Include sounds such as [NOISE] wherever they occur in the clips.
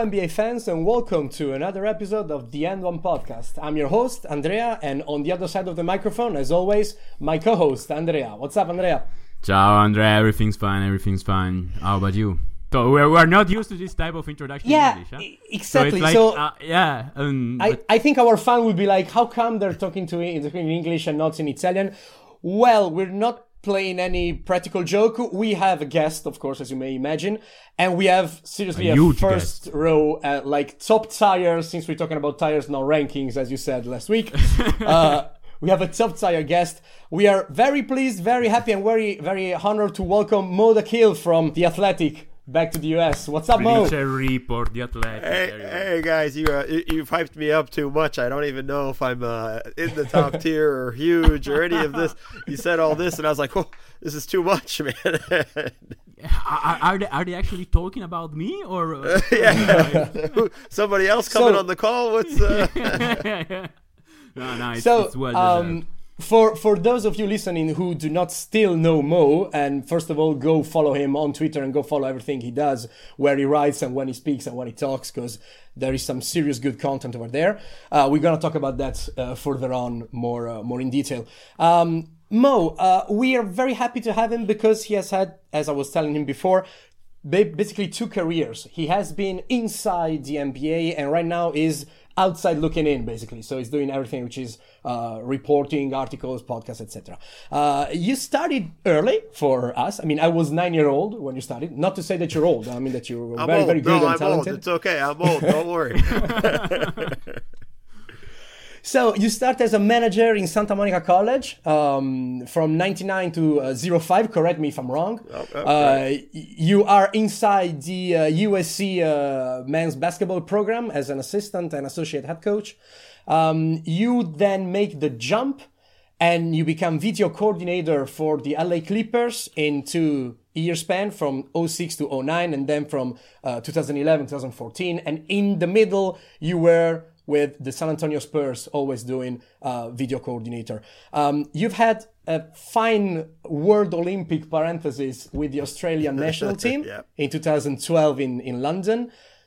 NBA fans, and welcome to another episode of the ANDone Podcast. I'm your host, Andrea, and on the other side of the microphone, as always, my co host, Andrea. What's up, Andrea? Ciao, Andrea. Everything's fine. Everything's fine. How about you? So we're, we're not used to this type of introduction Yeah, in English, huh? exactly. So, like, So- uh, yeah, um, I, but- I think our fan would be like, how come they're talking to in English and not in Italian? Well, we're not playing any practical joke. We have a guest, of course, as you may imagine, and we have seriously A a, first row, uh, like top tires, since we're talking about tires, not rankings, as you said last week. [LAUGHS] uh, we have a top tire guest. We are very pleased, very happy, and very, very honored to welcome Mo Dakhil from The Athletic back to the US. What's up, Mo? Bleacher Report, the Athletic. Hey, there you go. hey guys, you uh, you- you've hyped me up too much. I don't even know if I'm uh, in the top [LAUGHS] tier or huge or any of this. You said all this, and I was like, "Oh, this is too much, [LAUGHS] man." Are, are they are they actually talking about me or? Uh, [LAUGHS] yeah, somebody else coming So- on the call. What's uh... no, no, it's, so it's well um, for for those of you listening who do not still know Mo, and first of all, go follow him on Twitter and go follow everything he does, where he writes and when he speaks and when he talks, because there is some serious good content over there. Uh, we're gonna talk about that uh, further on more uh, more in detail. Um, Mo, uh, we are very happy to have him because he has had, as I was telling him before, ba- basically two careers. He has been inside the NBA and right now is outside looking in, basically. So he's doing everything which is uh, reporting, articles, podcasts, etc. Uh, you started early for us. I mean, I was nine year old when you started. Not to say that you're old. I mean that you're I'm very, old. very good no, and I'm talented. old. It's okay. I'm old. Don't worry. [LAUGHS] So you start as a manager in Santa Monica College um, from 99 to uh, 05. Correct me if I'm wrong. oh, uh. You are inside the uh, USC uh, men's basketball program as an assistant and associate head coach. Um, you then make the jump and you become video coordinator for the LA Clippers in two year span from 06 to 09 and then from uh, 2011 2014 and in the middle you were with the San Antonio Spurs always doing uh, video coordinator. Um, you've had a fine World Olympic parenthesis with the Australian national [LAUGHS] team Yeah. in 2012 in, in London.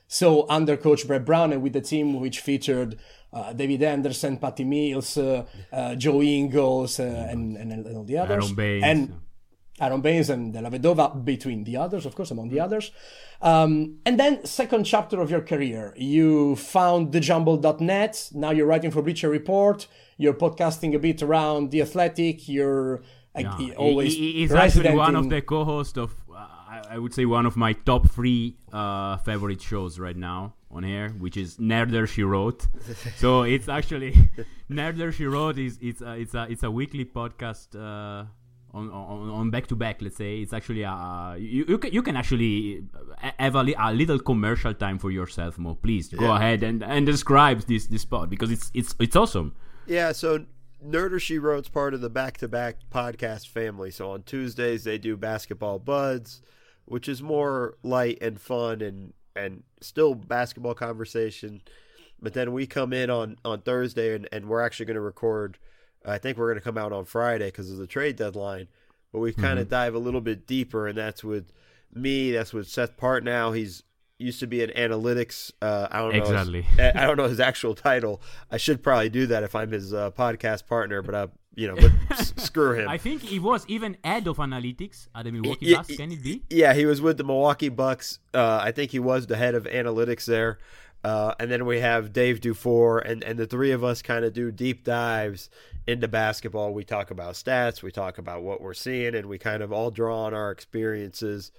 So under coach Brett Brown and with the team which featured uh, David Anderson, Patty Mills, uh, uh, Joe Ingles, uh, and, and, and all the others. Aron Baynes. And Aron Baynes and Dellavedova between the others, of course, among the others. Um, and then second chapter of your career, you found thejumble.net. Now you're writing for Bleacher Report. You're podcasting a bit around The Athletic. You're Yeah. he- always He- he- he's actually one in- of the co-hosts of uh, I, I would say one of my top three uh, favorite shows right now on air, which is Nerder She Wrote. [LAUGHS] so it's actually [LAUGHS] Nerder She Wrote is it's a, it's a it's a weekly podcast. Uh, on, on, on back to back, let's say it's actually uh you, you can you can actually uh, have a, a little commercial time for yourself, Mo. Please go Yeah. ahead and and describe this this spot because it's it's it's awesome. Yeah, so Nerder She Wrote's part of the Back to Back podcast family. So on Tuesdays they do Basketball Buds, which is more light and fun and and still basketball conversation. But then we come in on on Thursday and, and we're actually going to record. I think we're going to come out on Friday because of the trade deadline. But we kind of dive a little bit deeper, and that's with me. That's with Seth Partnow He's used to be an analytics. Uh, I don't know. his- Exactly. [LAUGHS] I don't know his actual title. I should probably do that if I'm his uh, podcast partner, but I, you know, but [LAUGHS] s- screw him. I think he was even head of analytics at the Milwaukee Yeah, Bucks. Can it be? Yeah, he was with the Milwaukee Bucks. Uh, I think he was the head of analytics there. Uh, and then we have Dave Dufour, and, and the three of us kind of do deep dives into basketball. We talk about stats, we talk about what we're seeing, and we kind of all draw on our experiences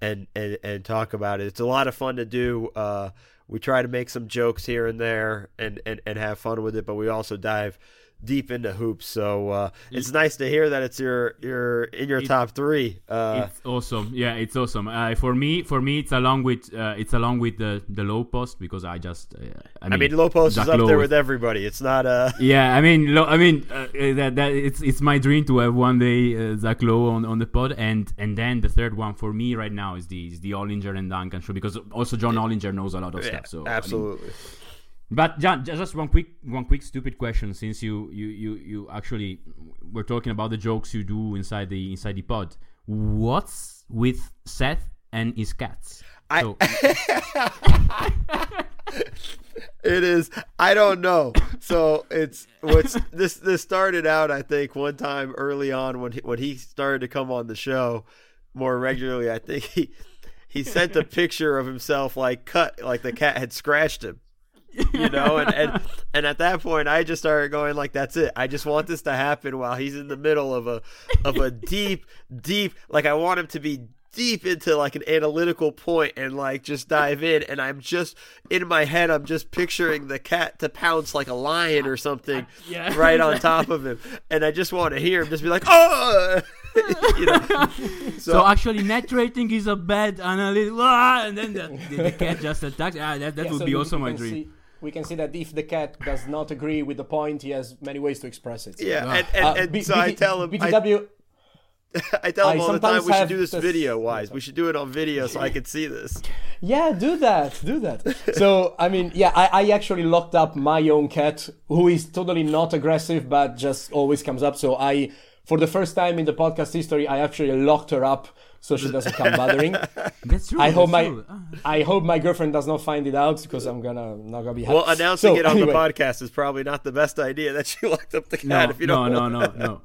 and, and, and talk about it. It's a lot of fun to do. Uh, we try to make some jokes here and there and, and, and have fun with it, but we also dive deep into hoops. So uh, it's nice to hear that it's your your in your It- top three. Uh, it's awesome. Yeah, it's awesome. Uh, for me, for me, it's along with uh, it's along with the the Lowe Post because I just uh, I mean, I mean, Lowe Post Zach is up Lowe there with everybody. It's not uh [LAUGHS] Yeah, I mean, lo- I mean, that, that it's it's my dream to have one day uh, Zach Lowe on, on the pod, and and then the third one for me right now is the is the Hollinger and Duncan show because also John Hollinger knows a lot of yeah, stuff. So I mean, absolutely. But John, just one quick, one quick stupid question. Since you, you, you, you actually were talking about the jokes you do inside the inside the pod, what's with Seth and his cats? So [LAUGHS] It is. I don't know. So it's what's [LAUGHS] this. This started out, I think, one time early on when he, when he started to come on the show more regularly. I think he he sent a picture of himself like cut, like the cat had scratched him. You know, and, and [LAUGHS] and at that point, I just started going like, "That's it. I just want this to happen while he's in the middle of a of a [LAUGHS] deep, deep. Like I want him to be deep into like an analytical point and like just dive in and I'm just in my head I'm just picturing the cat to pounce like a lion or something [LAUGHS] Yeah. right on top of him and I just want to hear him just be like oh you know so, So actually, net rating is a bad analytic, ah, and then the, the, the cat just attacks. Ah, that that Yeah, would so be also my dream. see- we can see that if the cat does not agree with the point, he has many ways to express it. yeah Ah. and, and, Uh, and B- so I tell him BTW, [LAUGHS] I tell him I all the time sometimes we should do this this- video wise we should do it on video so I [LAUGHS] can see this yeah, do that, do that. so, I mean, yeah, I, I actually locked up my own cat, who is totally not aggressive, but just always comes up. So I, for the first time in the podcast history, I actually locked her up so she doesn't come bothering. [LAUGHS] That's true. I hope my true. Ah. I hope my girlfriend does not find it out because I'm gonna not gonna be happy. well announcing So, it on anyway. the podcast is probably not the best idea that she locked up the cat no, if you no, don't no, want- no, [LAUGHS] no.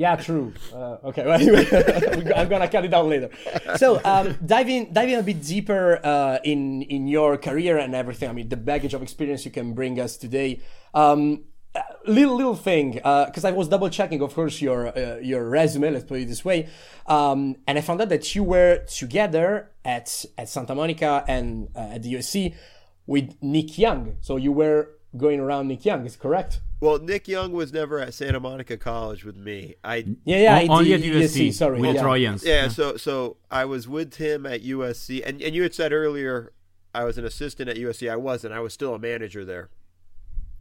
Yeah, true. Uh, okay, well, anyway, [LAUGHS] I'm gonna cut it down later. So, um, diving diving a bit deeper uh, in in your career and everything. I mean, the baggage of experience you can bring us today. Um, little little thing, because I was double checking, of course, your uh, your resume. Let's put it this way, um, and I found out that you were together at at Santa Monica and uh, at the USC with Nick Young. So you were going around Nick Young, is correct? Well, Nick Young was never at Santa Monica College with me. I Yeah, yeah. On- at only the at USC, sorry, with yeah. Trojans. yeah, so so I was with him at USC, and and you had said earlier I was an assistant at USC. I wasn't. I was still a manager there.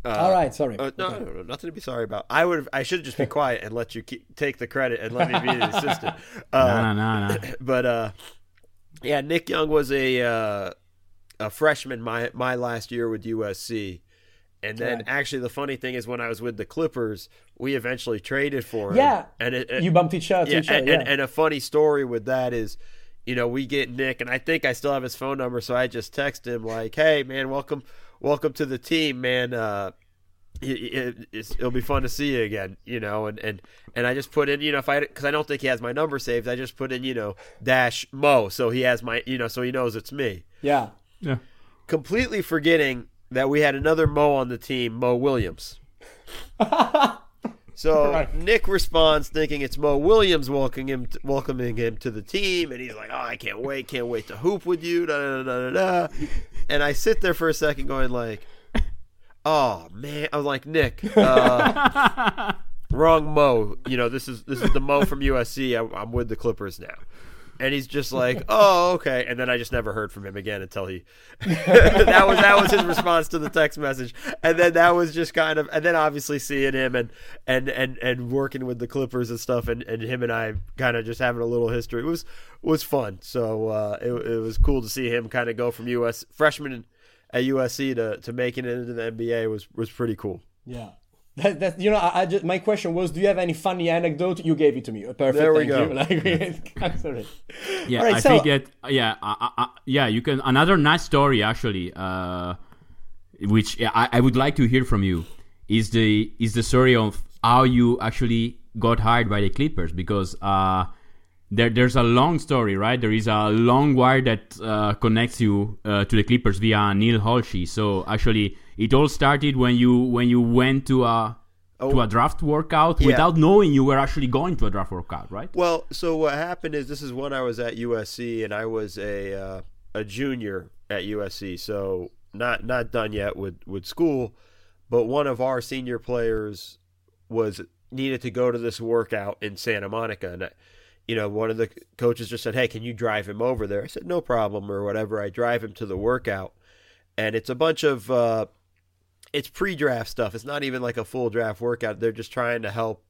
Uh, All right, sorry. Uh, no, Okay. no, no, nothing to be sorry about. I would. I should just be [LAUGHS] quiet and let you keep, take the credit and let me be the [LAUGHS] assistant. Uh, no, no, no, no. [CLEARS THROAT] but uh, yeah, Nick Young was a uh, a freshman my my last year with USC, and then actually the funny thing is when I was with the Clippers, we eventually traded for him. Yeah, and it, it- You bumped each other. yeah, each other, and, yeah. and, and a funny story with that is, you know, we get Nick, and I think I still have his phone number, so I just text him like, "Hey, man, welcome, welcome to the team, man. Uh, it, it, it's, it'll be fun to see you again, you know." And and and I just put in, you know, if I because I don't think he has my number saved, I just put in, you know, dash Mo, so he has my, you know, so he knows it's me. yeah. Yeah. Completely forgetting that we had another Mo on the team, Mo Williams. [LAUGHS] So Right. Nick responds thinking it's Mo Williams welcoming him welcoming him to the team, and he's like, "Oh, I can't wait, can't wait to hoop with you." Da, da, da, da, da. And I sit there for a second, going like, "Oh man," I was like, "Nick, uh, [LAUGHS] wrong Mo. You know, this is this is the Mo from USC. I, I'm with the Clippers now." And he's just like, [LAUGHS] "Oh, okay." And then I just never heard from him again until he [LAUGHS] that was that was his response to the text message. And then that was just kind of and then obviously seeing him and and and and working with the Clippers and stuff and and him and I kind of just having a little history. It was was fun. So uh it it was cool to see him kind of go from US freshman at USC to to making it into the NBA was was pretty cool. Yeah. That, that, you know, I, I just, my question was, do you have any funny anecdote? You gave it to me. Perfect. There we thank go. You. [LAUGHS] Like, [LAUGHS] I'm sorry. Yeah, All right, I so- think that yeah, uh, uh, uh, yeah. You can another nice story actually, uh, which I, I would like to hear from you is the is the story of how you actually got hired by the Clippers because uh, there there's a long story, right? There is a long wire that uh, connects you uh, to the Clippers via Neil Olshey. So actually, it all started when you when you went to a to a draft workout Yeah. without knowing you were actually going to a draft workout, right? Well, so what happened is this is when I was at USC and I was a uh, a junior at USC, so not not done yet with with school, but one of our senior players was needed to go to this workout in Santa Monica and I, you know, one of the coaches just said, "Hey, can you drive him over there?" I said, "No problem," or whatever. I drive him to the workout, and it's a bunch of uh, it's pre-draft stuff. It's not even like a full draft workout. They're just trying to help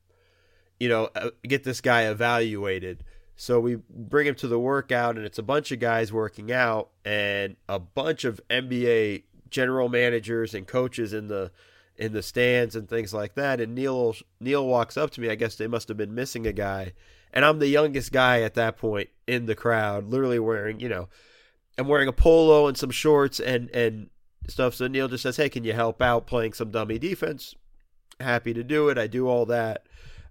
you know, uh, get this guy evaluated. So we bring him to the workout, and it's a bunch of guys working out, and a bunch of NBA general managers and coaches in the in the stands and things like that. And Neil Neil walks up to me. I guess they must have been missing a guy, and I'm the youngest guy at that point in the crowd, literally wearing you know I'm wearing a polo and some shorts and and stuff. So Neil just says, "Hey, can you help out playing some dummy defense?" Happy to do it. I do all that.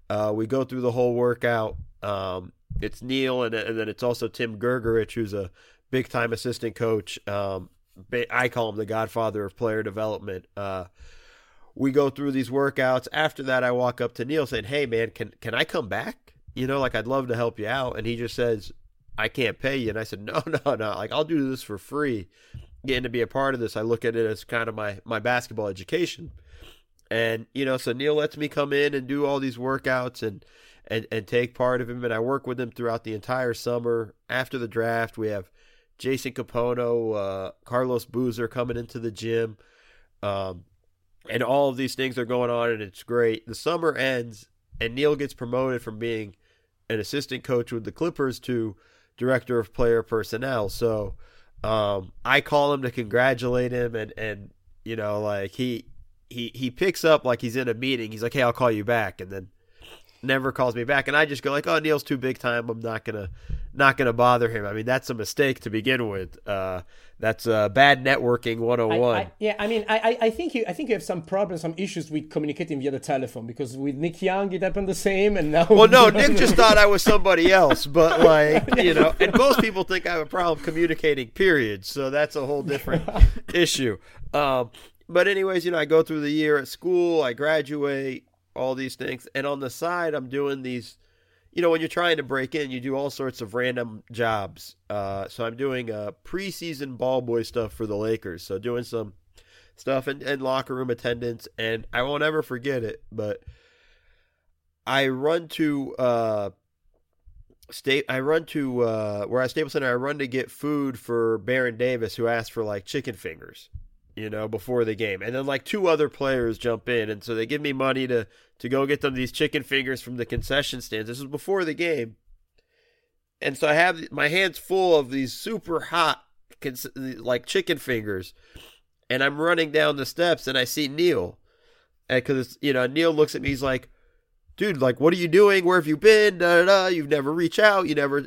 Uh, we go through the whole workout. Um, it's Neil and, and then it's also Tim Grgurich, who's a big time assistant coach. Um, I call him the godfather of player development. Uh, we go through these workouts. After that, I walk up to Neil saying, "Hey, man, can can I come back? You know, like I'd love to help you out." And he just says, "I can't pay you." And I said, "No, [LAUGHS] no, no. Like I'll do this for free. Getting to be a part of this, I look at it as kind of my my basketball education." And you know, so Neil lets me come in and do all these workouts and and and take part of him. And I work with him throughout the entire summer. After the draft, we have Jason Kapono, uh, Carlos Boozer coming into the gym. Um, and all of these things are going on, and it's great. The summer ends, and Neil gets promoted from being an assistant coach with the Clippers to director of player personnel. So um, I call him to congratulate him, and and you know, like he he he picks up like he's in a meeting. He's like, "Hey, I'll call you back," and then never calls me back and I just go like, "Oh, Neil's too big time. I'm not going to not to bother him." I mean, that's a mistake to begin with. Uh, that's uh, bad networking 101. I, I, yeah, I mean, I, I think you I think you have some problems, some issues with communicating via the telephone because with Nick Young it happened the same, and now. Well, no, [LAUGHS] Nick just thought I was somebody else, but [LAUGHS] like you know, and most people think I have a problem communicating. Period. So that's a whole different [LAUGHS] issue. Um, but anyways, you know, I go through the year at school, I graduate, all these things. And on the side, I'm doing these, you know, when you're trying to break in, you do all sorts of random jobs. Uh, so I'm doing uh, preseason ball boy stuff for the Lakers. So doing some stuff and, and locker room attendance. And I won't ever forget it, but I run to uh, state. I run to uh, where I Staples Center. I run to get food for Baron Davis, who asked for like chicken fingers you know, before the game. And then like two other players jump in and so they give me money to to go get them these chicken fingers from the concession stands. This was before the game. And so I have my hands full of these super hot like chicken fingers. And I'm running down the steps and I see Neil. And cuz you know, Neil looks at me he's like, "Dude, like what are you doing? Where have you been? Da, da, da. You've never reach out. You never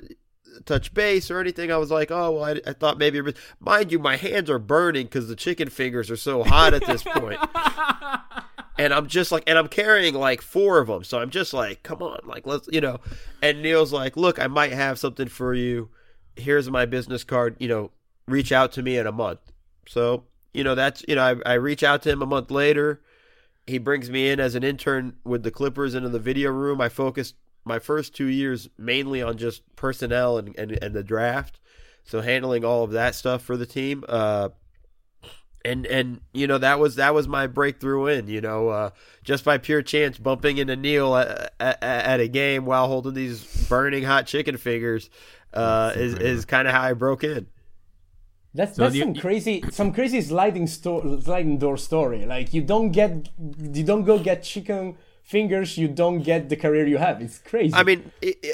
touch base or anything. I was like, oh, well, I, I thought maybe, mind you, my hands are burning because the chicken fingers are so hot at this point. [LAUGHS] and I'm just like, and I'm carrying like four of them. So I'm just like, come on, like, let's, you know. And Neil's like, look, I might have something for you. Here's my business card. You know, reach out to me in a month. So, you know, that's, you know, I, I reach out to him a month later. He brings me in as an intern with the Clippers into the video room. I focused my first two years mainly on just personnel and, and, and the draft. So handling all of that stuff for the team. Uh, and and you know that was that was my breakthrough in you know uh, just by pure chance bumping into Neil at, at, at, a game while holding these burning hot chicken fingers uh, is is kind of how I broke in. That's so that's some crazy some crazy sliding store sliding door story. Like you don't get you don't go get chicken fingers, you don't get the career you have. It's crazy. I mean,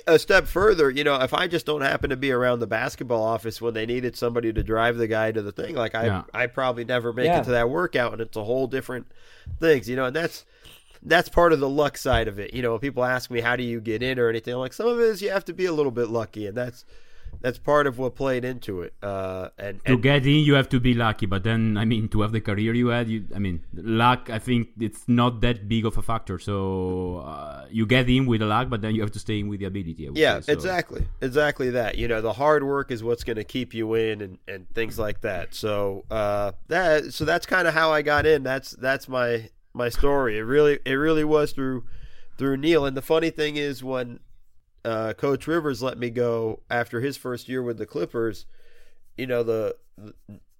a step further, you know, if I just don't happen to be around the basketball office when they needed somebody to drive the guy to the thing, like I, yeah. I probably never make yeah. it to that workout, and it's a whole different things, you know, and that's that's part of the luck side of it. You know, people ask me how do you get in or anything, I'm like some of it is you have to be a little bit lucky, and that's that's part of what played into it. Uh, and, and, to get in, you have to be lucky. But then, I mean, to have the career you had, you, I mean, luck. I think it's not that big of a factor. So uh, you get in with the luck, but then you have to stay in with the ability. Yeah, say, so. exactly, exactly that. You know, the hard work is what's going to keep you in, and, and things like that. So uh, that so that's kind of how I got in. That's that's my my story. It really it really was through through Neil. And the funny thing is when uh, Coach Rivers let me go after his first year with the Clippers, you know the, the,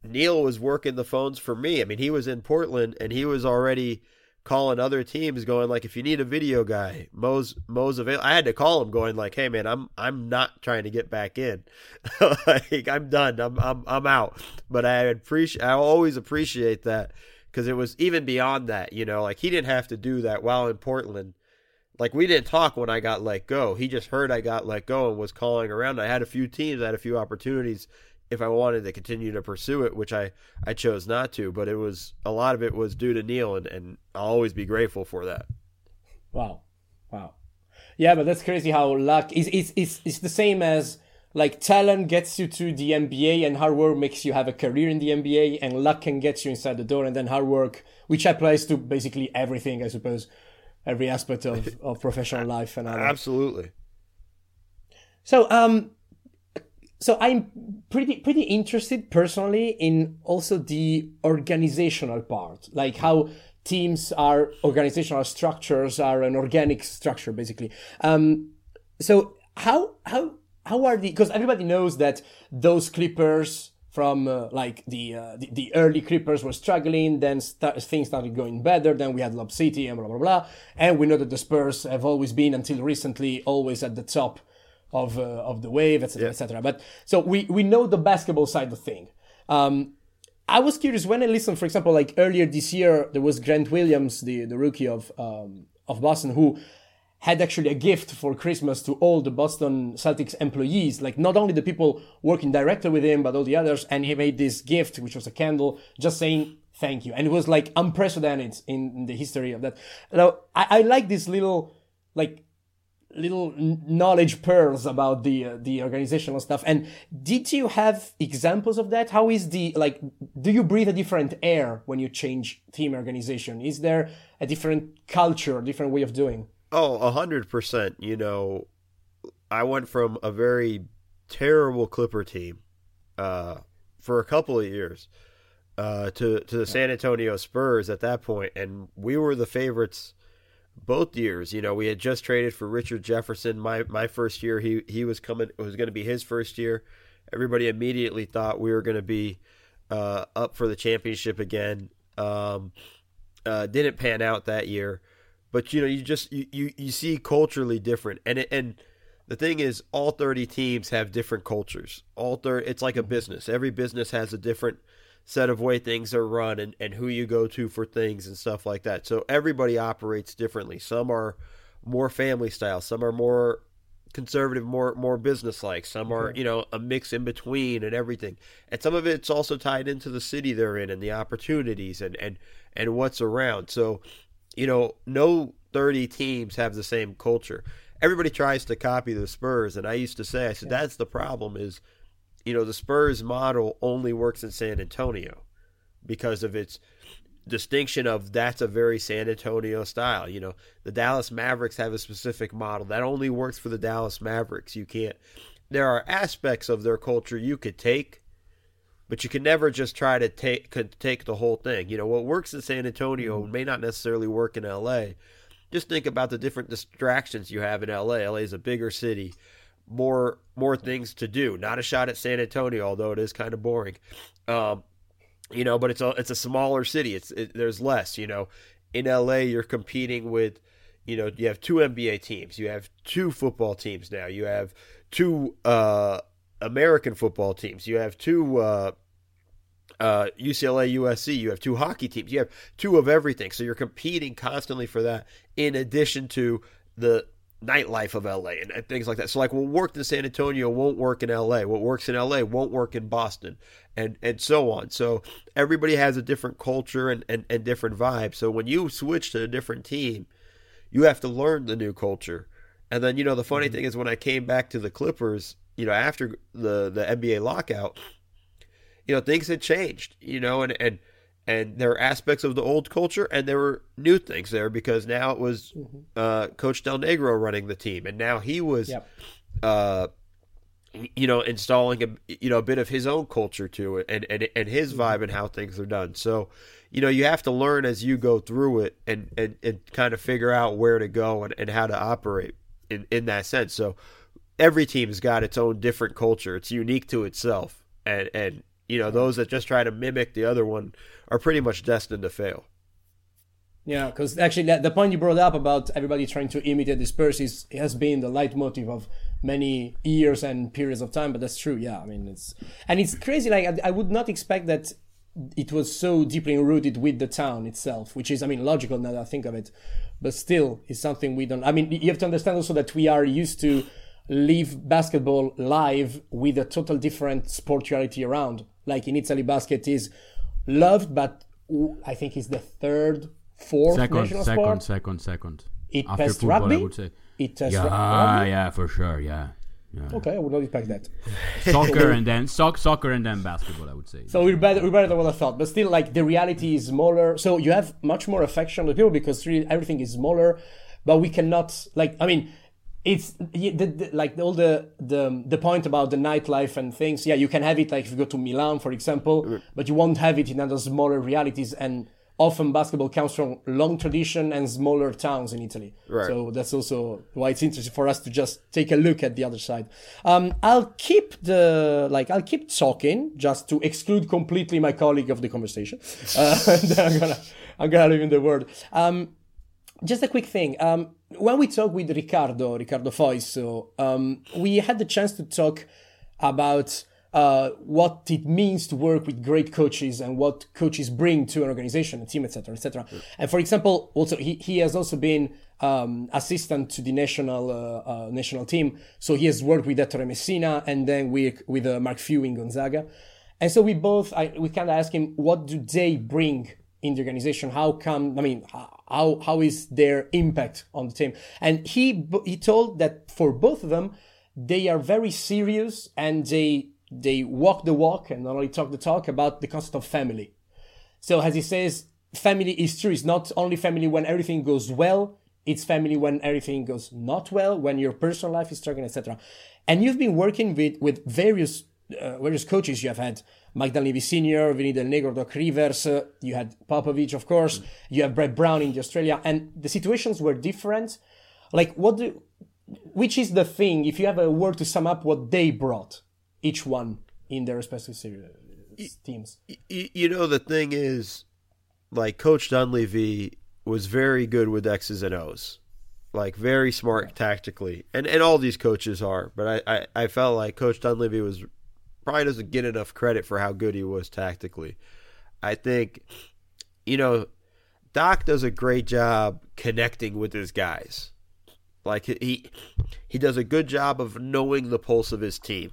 Neil was working the phones for me. I mean, he was in Portland and he was already calling other teams, going like, "If you need a video guy, Mo's Mo's available." I had to call him, going like, "Hey man, I'm I'm not trying to get back in. [LAUGHS] like I'm done. I'm I'm I'm out." But I appreciate. I always appreciate that because it was even beyond that. You know, like he didn't have to do that while in Portland like we didn't talk when I got let go. He just heard I got let go and was calling around. I had a few teams, I had a few opportunities if I wanted to continue to pursue it, which I I chose not to. But it was a lot of it was due to Neil, and and I'll always be grateful for that. Wow, wow, yeah, but that's crazy how luck is. It's it's it's the same as like talent gets you to the NBA and hard work makes you have a career in the NBA and luck can get you inside the door and then hard work, which applies to basically everything, I suppose, every aspect of, [LAUGHS] of professional life and other. Absolutely. So, um, so I'm pretty pretty interested personally in also the organizational part, like how teams are organizational structures are an organic structure basically. Um, so how how how are the because everybody knows that those Clippers from uh, like the, uh, the, the early Clippers were struggling, then start, things started going better. Then we had Lob City and blah blah blah, and we know that the Spurs have always been until recently always at the top of uh, of the wave, etc., etc. But so we we know the basketball side of thing. Um, I was curious when I listened, for example, like earlier this year, there was Grant Williams, the the rookie of um, of Boston, who had actually a gift for Christmas to all the Boston Celtics employees, like not only the people working directly with him, but all the others. And he made this gift, which was a candle, just saying thank you. And it was like unprecedented in, the history of that. Now, I, I like this little, like, little knowledge pearls about the uh, the organizational stuff and did you have examples of that how is the like do you breathe a different air when you change team organization is there a different culture different way of doing Oh, a hundred percent. You know, I went from a very terrible Clipper team uh, for a couple of years uh, to to the San Antonio Spurs at that point, and we were the favorites both years. You know, we had just traded for Richard Jefferson. My my first year, he he was coming. It was going to be his first year. Everybody immediately thought we were going to be uh, up for the championship again. Um, uh, didn't pan out that year but you know you just you, you, you see culturally different. And it, and the thing is all 30 teams have different cultures. All 30 it's like a mm-hmm. business. Every business has a different set of way things are run and, and who you go to for things and stuff like that. So everybody operates differently. Some are more family style. Some are more conservative more more business like some are you know a mix in between and everything. And some of it's also tied into the city they're in and the opportunities and and and what's around. So you know, no 30 teams have the same culture. Everybody tries to copy the Spurs, and I used to say, I said, that's the problem is, you know, the Spurs model only works in San Antonio because of its distinction of that's a very San Antonio style. You know, the Dallas Mavericks have a specific model that only works for the Dallas Mavericks. You can't. There are aspects of their culture you could take, but you can never just try to take could take the whole thing. You know what works in San Antonio mm-hmm. may not necessarily work in L.A. Just think about the different distractions you have in L.A. L.A. is a bigger city, more more things to do. Not a shot at San Antonio, although it is kind of boring. Um, you know, but it's a it's a smaller city. It's it, there's less. You know, in L.A. you're competing with, you know, you have two NBA teams, you have two football teams now, you have two. uh American football teams. You have two uh, uh, UCLA, USC. You have two hockey teams. You have two of everything. So you're competing constantly for that, in addition to the nightlife of LA and, and, things like that. So like what worked in San Antonio won't work in LA. What works in LA won't work in Boston and and so on. So everybody has a different culture and, and, and different vibes. So when you switch to a different team, you have to learn the new culture. And then you know the funny mm-hmm. thing is when I came back to the Clippers, you know, after the the NBA lockout, you know, things had changed, you know, and and and there were aspects of the old culture and there were new things there because now it was mm-hmm. uh, Coach Del Negro running the team, and now he was, yep. uh, you know, installing a you know a bit of his own culture to it and and and his mm-hmm. vibe and how things are done. So, you know, you have to learn as you go through it and and and kind of figure out where to go and, and how to operate in in that sense. So every team's got its own different culture. It's unique to itself, and and you know those that just try to mimic the other one are pretty much destined to fail. Yeah, because actually, the point you brought up about everybody trying to imitate the Spurs is has been the leitmotif of many years and periods of time. But that's true. Yeah, I mean, it's and it's crazy. Like I, I would not expect that it was so deeply rooted with the town itself, which is, I mean, logical now that I think of it. But still, it's something we don't. I mean, you have to understand also that we are used to live basketball live with a total different sport reality around. Like in Italy, basket is loved, but I think it's the third, fourth second, national second, sport. Second, second, second. It After football, rugby. I would say. It yeah, rugby. Ah, yeah, for sure, yeah. Okay, I would not expect that. Soccer and then soc- soccer and then basketball. I would say. So we're better, we're better than what I thought. But still, like the reality is smaller. So you have much more affection on the people because really everything is smaller. But we cannot, like, I mean, it's the, the, like all the, the the point about the nightlife and things. Yeah, you can have it like if you go to Milan, for example, but you won't have it in other smaller realities. And often basketball comes from long tradition and smaller towns in Italy. Right. So that's also why it's interesting for us to just take a look at the other side. Um, I'll keep the like I'll keep talking just to exclude completely my colleague of the conversation. [LAUGHS] Uh, [LAUGHS] I'm gonna I'm gonna leave him the word. Um, just a quick thing. Um, when we talked with Riccardo, Riccardo Fois, um, we had the chance to talk about uh, what it means to work with great coaches and what coaches bring to an organization, a team, etc., etc. And for example, also he, he has also been um, assistant to the national uh, uh, national team, so he has worked with Ettore Messina and then with with uh, Mark Few in Gonzaga. And so we both I, we kind of asked him, what do they bring in the organization? How come? I mean, how how is their impact on the team? And he he told that for both of them, they are very serious and they they walk the walk and not only talk the talk about the concept of family. So as he says, family is true. It's not only family when everything goes well. It's family when everything goes not well, when your personal life is struggling, etc. And you've been working with with various uh, various coaches. You have had Mike Dunleavy Senior, Vinny Del Negro, Doc Rivers. Uh, you had Popovich, of course. Mm. You have Brett Brown in Australia, and the situations were different. Like, what do? Which is the thing? If you have a word to sum up what they brought, each one in their respective series, teams. You, you know, the thing is, like Coach Dunleavy was very good with X's and O's, like very smart tactically, and and all these coaches are. But I I, I felt like Coach Dunleavy was probably doesn't get enough credit for how good he was tactically. I think, you know, Doc does a great job connecting with his guys. Like he he does a good job of knowing the pulse of his team.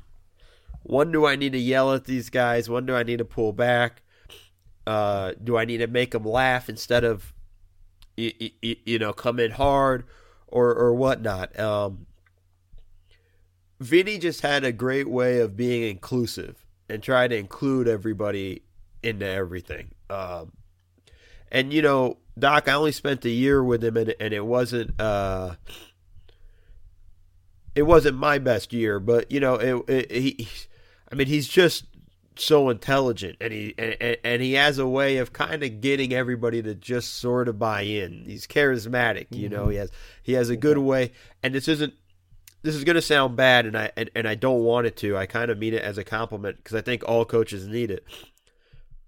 When do I need to yell at these guys? When do I need to pull back? Uh, do I need to make them laugh instead of, you, you, you know, come in hard or or whatnot? Um, Vinny just had a great way of being inclusive and trying to include everybody into everything. Um, and you know, Doc, I only spent a year with him, and, and it wasn't uh, it wasn't my best year, but you know, it, it, he, I mean, he's just so intelligent, and he and, and he has a way of kind of getting everybody to just sort of buy in. He's charismatic, you mm-hmm. know. He has he has a good way, and this isn't this is going to sound bad, and I and, and I don't want it to. I kind of mean it as a compliment because I think all coaches need it.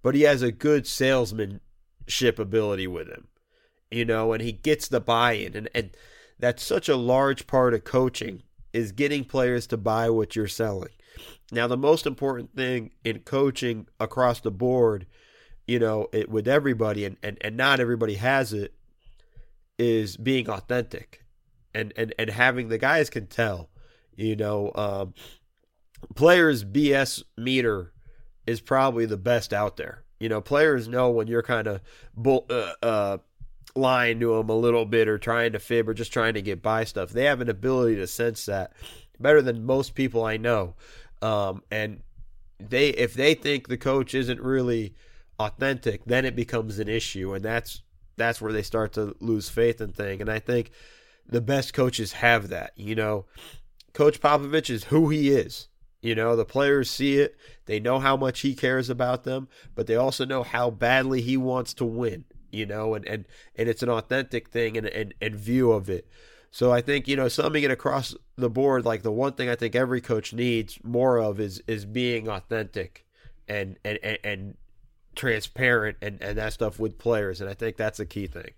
But he has a good salesmanship ability with him, you know, and he gets the buy-in, and and that's such a large part of coaching is getting players to buy what you're selling. Now, the most important thing in coaching across the board, you know, it, with everybody, and, and, and not everybody has it, is being authentic and and and having the guys can tell, you know, um, players BS meter is probably the best out there. You know, players know when you're kind of bull, uh, uh, lying to them a little bit or trying to fib or just trying to get by stuff. They have an ability to sense that better than most people I know. Um, and they, if they think the coach isn't really authentic, then it becomes an issue, and that's that's where they start to lose faith in thing. And I think the best coaches have that. You know, Coach Popovich is who he is. You know, the players see it. They know how much he cares about them, but they also know how badly he wants to win, you know, and, and, and it's an authentic thing and, and, and view of it. So I think, you know, summing it across the board, like the one thing I think every coach needs more of is is being authentic and and, and, and transparent and, and that stuff with players. And I think that's a key thing.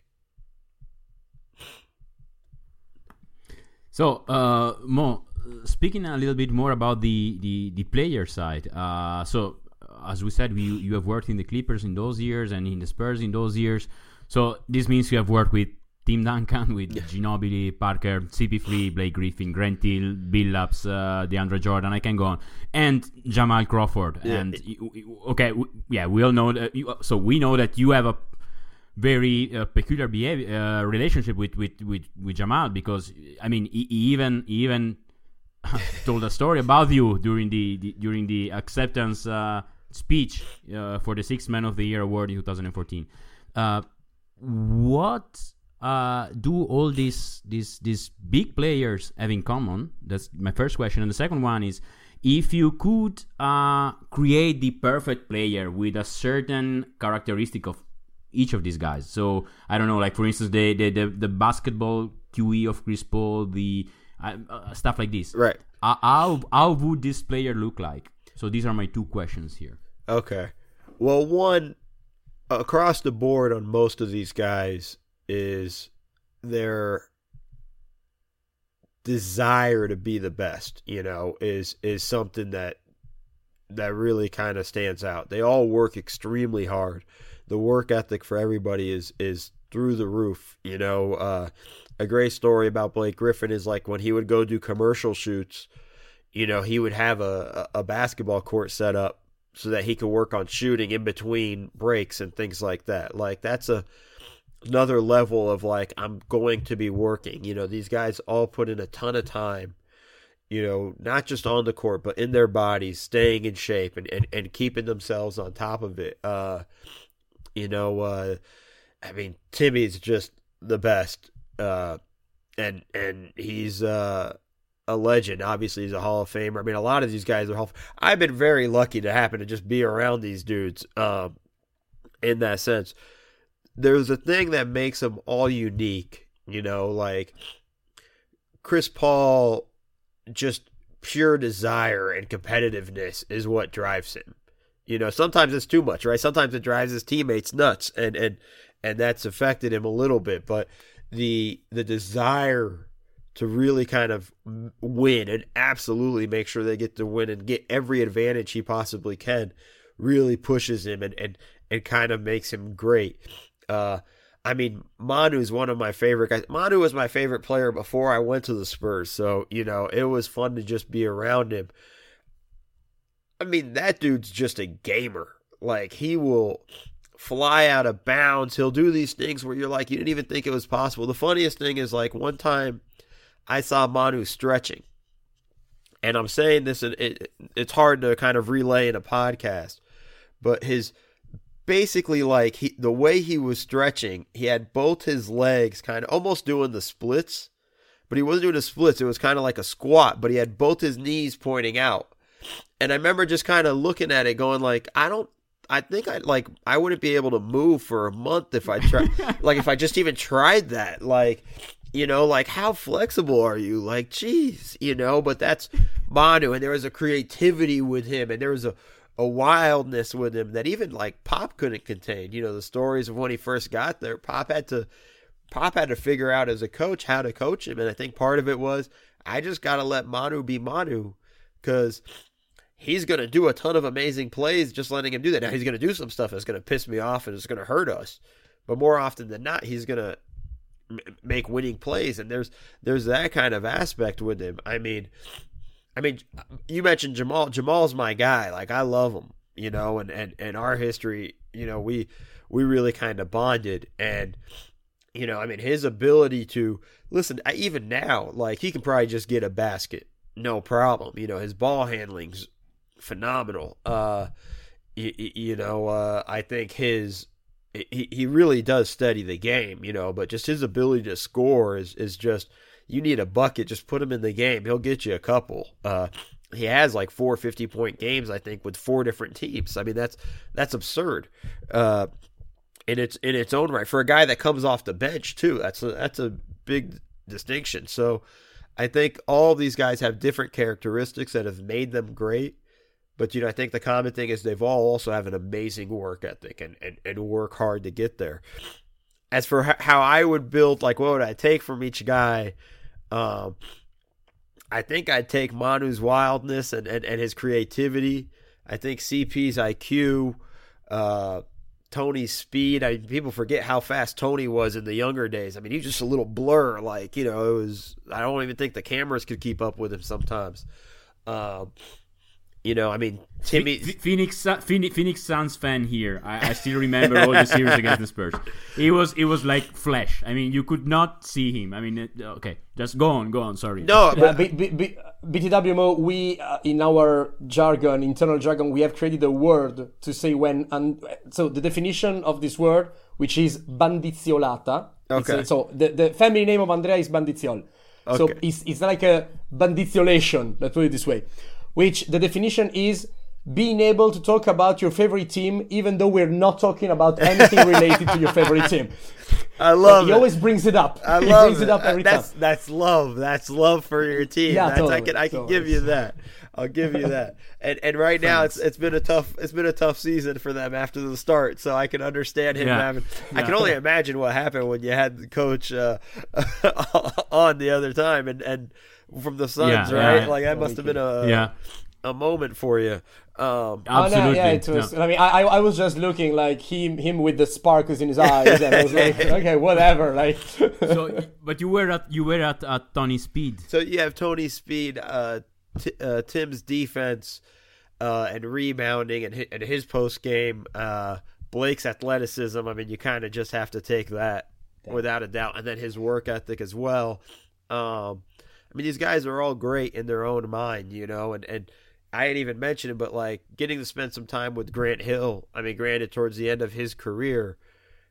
So, uh, Mo, speaking a little bit more about the the, the player side. Uh, so, as we said, you you have worked in the Clippers in those years and in the Spurs in those years. So this means you have worked with Tim Duncan, with yeah. Ginobili, Parker, CP3, Blake Griffin, Grant Hill, Billups, uh, DeAndre Jordan. I can go on, and Jamal Crawford. Yeah. And okay, yeah, we all know that. You, so we know that you have a very uh, peculiar behavior uh, relationship with, with, with, with Jamal because I mean he, he even he even [LAUGHS] told a story about you during the, the during the acceptance uh, speech uh, for the Sixth Man of the Year award in 2014. Uh, what uh, do all these these these big players have in common? That's my first question. And the second one is, if you could uh, create the perfect player with a certain characteristic of each of these guys. So I don't know, like for instance, the the the, the basketball QE of Chris Paul, the uh, uh, stuff like this. Right. Uh, how how would this player look like? So these are my two questions here. Okay. Well, one across the board on most of these guys is their desire to be the best, you know, is is something that that really kind of stands out. They all work extremely hard. The work ethic for everybody is is through the roof, you know. Uh, a great story about Blake Griffin is like when he would go do commercial shoots, you know, he would have a, a basketball court set up so that he could work on shooting in between breaks and things like that. Like that's a another level of like I'm going to be working. You know, these guys all put in a ton of time, you know, not just on the court, but in their bodies, staying in shape and, and, and keeping themselves on top of it. Uh you know, uh I mean Timmy's just the best. Uh and and he's uh a legend. Obviously, he's a Hall of Famer. I mean, a lot of these guys are Hall. Of, I've been very lucky to happen to just be around these dudes. Um, in that sense, there's a thing that makes them all unique. You know, like Chris Paul, just pure desire and competitiveness is what drives him. You know, sometimes it's too much, right? Sometimes it drives his teammates nuts, and and and that's affected him a little bit. But the the desire to really kind of win and absolutely make sure they get to win and get every advantage he possibly can really pushes him and and, and kind of makes him great. Uh, I mean, Manu is one of my favorite guys. Manu was my favorite player before I went to the Spurs, so you know it was fun to just be around him. I mean, that dude's just a gamer. Like he will fly out of bounds. He'll do these things where you're like, you didn't even think it was possible. The funniest thing is like one time I saw Manu stretching. And I'm saying this, it, it, it's hard to kind of relay in a podcast, but his basically like he the way he was stretching, he had both his legs kind of almost doing the splits, but he wasn't doing the splits. It was kind of like a squat, but he had both his knees pointing out. And I remember just kind of looking at it, going like, I don't I think I like I wouldn't be able to move for a month if I tried [LAUGHS] like if I just even tried that. Like you know, like how flexible are you? Like, geez, you know, but that's Manu, and there was a creativity with him, and there was a, a wildness with him that even like Pop couldn't contain. You know, the stories of when he first got there, Pop had to Pop had to figure out as a coach how to coach him, and I think part of it was I just got to let Manu be Manu because he's going to do a ton of amazing plays just letting him do that. Now he's going to do some stuff that's going to piss me off and it's going to hurt us, but more often than not, he's going to make winning plays. And there's there's that kind of aspect with him. I mean i mean you mentioned jamal. Jamal's my guy. Like i love him you know and and, and our history you know we we really kind of bonded. And you know i mean his ability to listen even now like he can probably just get a basket no problem. You know his ball handling's phenomenal uh you, you know uh i think his he, he really does study the game, you know, but just his ability to score is, is just, you need a bucket, just put him in the game. He'll get you a couple. Uh, he has like four 50 point games, I think, with four different teams. I mean, that's, that's absurd. Uh, in its, in its own right for a guy that comes off the bench too. That's a, that's a big distinction. So I think all these guys have different characteristics that have made them great. But you know, I think the common thing is they've all also have an amazing work ethic and, and, and work hard to get there. As for how I would build, like what would I take from each guy? Um, I think I'd take Manu's wildness and, and, and his creativity. I think CP's IQ, uh, Tony's speed. I people forget how fast Tony was in the younger days. I mean, he was just a little blur. Like you know, it was. I don't even think the cameras could keep up with him sometimes. Um, You know, I mean, Timmy Phoenix Phoenix, Phoenix Suns fan here. I, I still remember all the series against the Spurs. [LAUGHS] It was it was like flesh. I mean, you could not see him. I mean, okay, just go on, go on. Sorry. No, but B- B- B- BTWMO, we uh, in our jargon, internal jargon, we have created a word to say when. And so the definition of this word, which is bandiziolata. Okay. so the, the family name of Andrea is Bandiziol. Okay. So it's, it's like a bandiziolation, let's put it this way which the definition is being able to talk about your favorite team even though we're not talking about [LAUGHS] anything related to your favorite team. I love he it. always brings it up. I he love brings it, it up every that's, time. That's love. That's love for your team. Yeah, that's, totally, I can I can totally. give you that. I'll give you that. And and right now it's it's been a tough it's been a tough season for them after the start. So I can understand him Yeah. having. I can only imagine what happened when you had the coach uh, [LAUGHS] on the other time and and from the Suns, Yeah, right? yeah. Like that must have been a yeah, a moment for you. Um, Oh, no, absolutely. yeah, it was. No. I mean, I, I I was just looking like him, him with the sparkles in his eyes, and I was like, [LAUGHS] okay, whatever. Like, So, but you were at you were at, at Tony Speed. So you have Tony Speed, uh, t- uh, Tim's defense, uh, and rebounding, and his, and his post game, uh, Blake's athleticism. I mean, you kind of just have to take that without a doubt, and then his work ethic as well. Um, I mean, these guys are all great in their own mind, you know, and and. I ain't even mentioned it, but like getting to spend some time with Grant Hill. I mean, granted, towards the end of his career,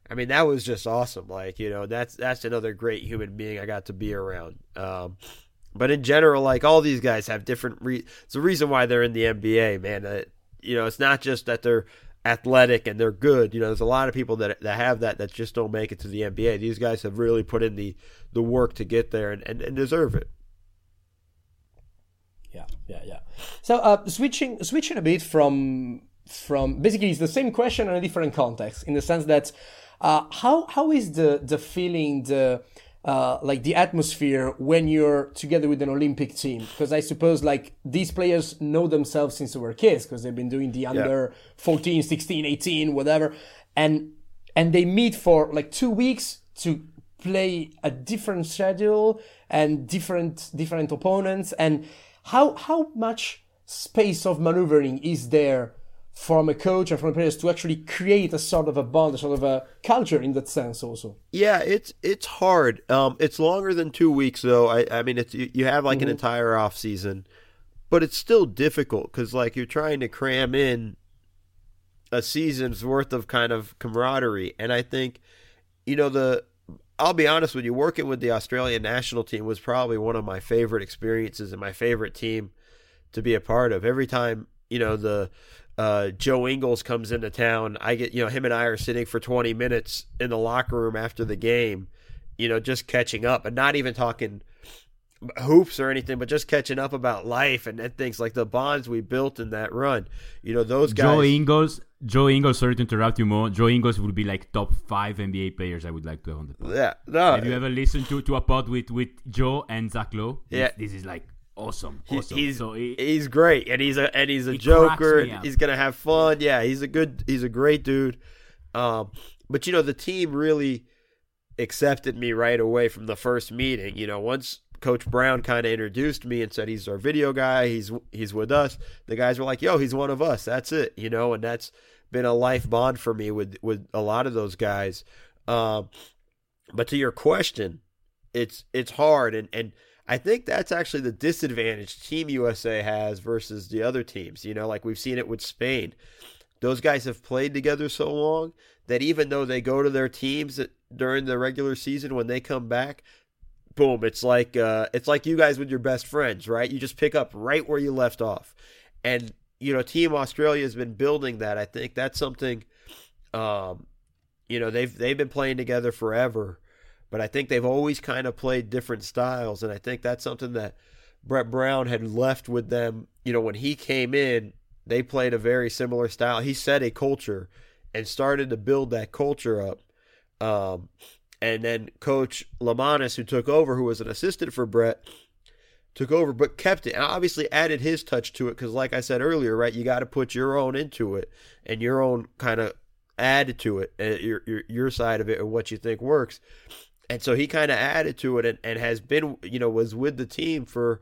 I mean, that was just awesome. Like, you know, that's that's another great human being I got to be around. Um, but in general, like all these guys have different. Re- it's the reason why they're in the NBA, man. Uh, you know, it's not just that they're athletic and they're good. You know, there's a lot of people that that have that that just don't make it to the NBA. These guys have really put in the the work to get there and, and, and deserve it. Yeah, yeah, yeah. So, uh, switching switching a bit from from basically it's the same question in a different context, in the sense that uh, how how is the the feeling the uh, like the atmosphere when you're together with an Olympic team? Because I suppose like these players know themselves since they were kids because they've been doing the under 14, 16, 18, whatever, and and they meet for like two weeks to play a different schedule and different different opponents and how how much space of maneuvering is there from a coach and from players to actually create a sort of a bond, a sort of a culture in that sense also. Yeah, it's it's hard. Um, it's longer than two weeks though. I I mean, it's you, you have like an entire off season, but it's still difficult because like you're trying to cram in a season's worth of kind of camaraderie, and I think you know the. I'll be honest with you, working with the Australian national team was probably one of my favorite experiences and my favorite team to be a part of. Every time, you know, the uh, Joe Ingles comes into town, I get, you know, him and I are sitting for 20 minutes in the locker room after the game, you know, just catching up and not even talking hoops or anything, but just catching up about life and, and things like the bonds we built in that run. You know, those guys. Joe Ingles, Joe Ingles. Sorry to interrupt you more. Joe Ingles would be like top five NBA players I would like to have on the pod. yeah, no, Have you ever listened to, to a pod with, with Joe and Zach Lowe? Yeah. This, this is like awesome. Awesome. he's so he, he's great, and he's a and he's a He joker. and. He's gonna have fun. Yeah, he's a good. He's a great dude. Um, but you know, the team really accepted me right away from the first meeting. You know, once Coach Brown kind of introduced me and said he's our video guy. He's he's with us. The guys were like, "Yo, he's one of us. That's it." You know, and that's been a life bond for me with with a lot of those guys. Um, but to your question, it's it's hard and and I think that's actually the disadvantage Team USA has versus the other teams. You know, like we've seen it with Spain. Those guys have played together so long that even though they go to their teams during the regular season, when they come back, boom, it's like uh, it's like you guys with your best friends, right? You just pick up right where you left off, and you know, Team Australia has been building that. I think that's something. Um, you know, they've they've been playing together forever but I think they've always kind of played different styles, and I think that's something that Brett Brown had left with them. You know, when he came in, they played a very similar style. He set a culture and started to build that culture up. Um, and then Coach Lemanis, who took over, who was an assistant for Brett, took over but kept it and obviously added his touch to it because, like I said earlier, right, you got to put your own into it and your own kind of add to it, uh, your, your your side of it, and what you think works. And so he kind of added to it and, and has been you know was with the team for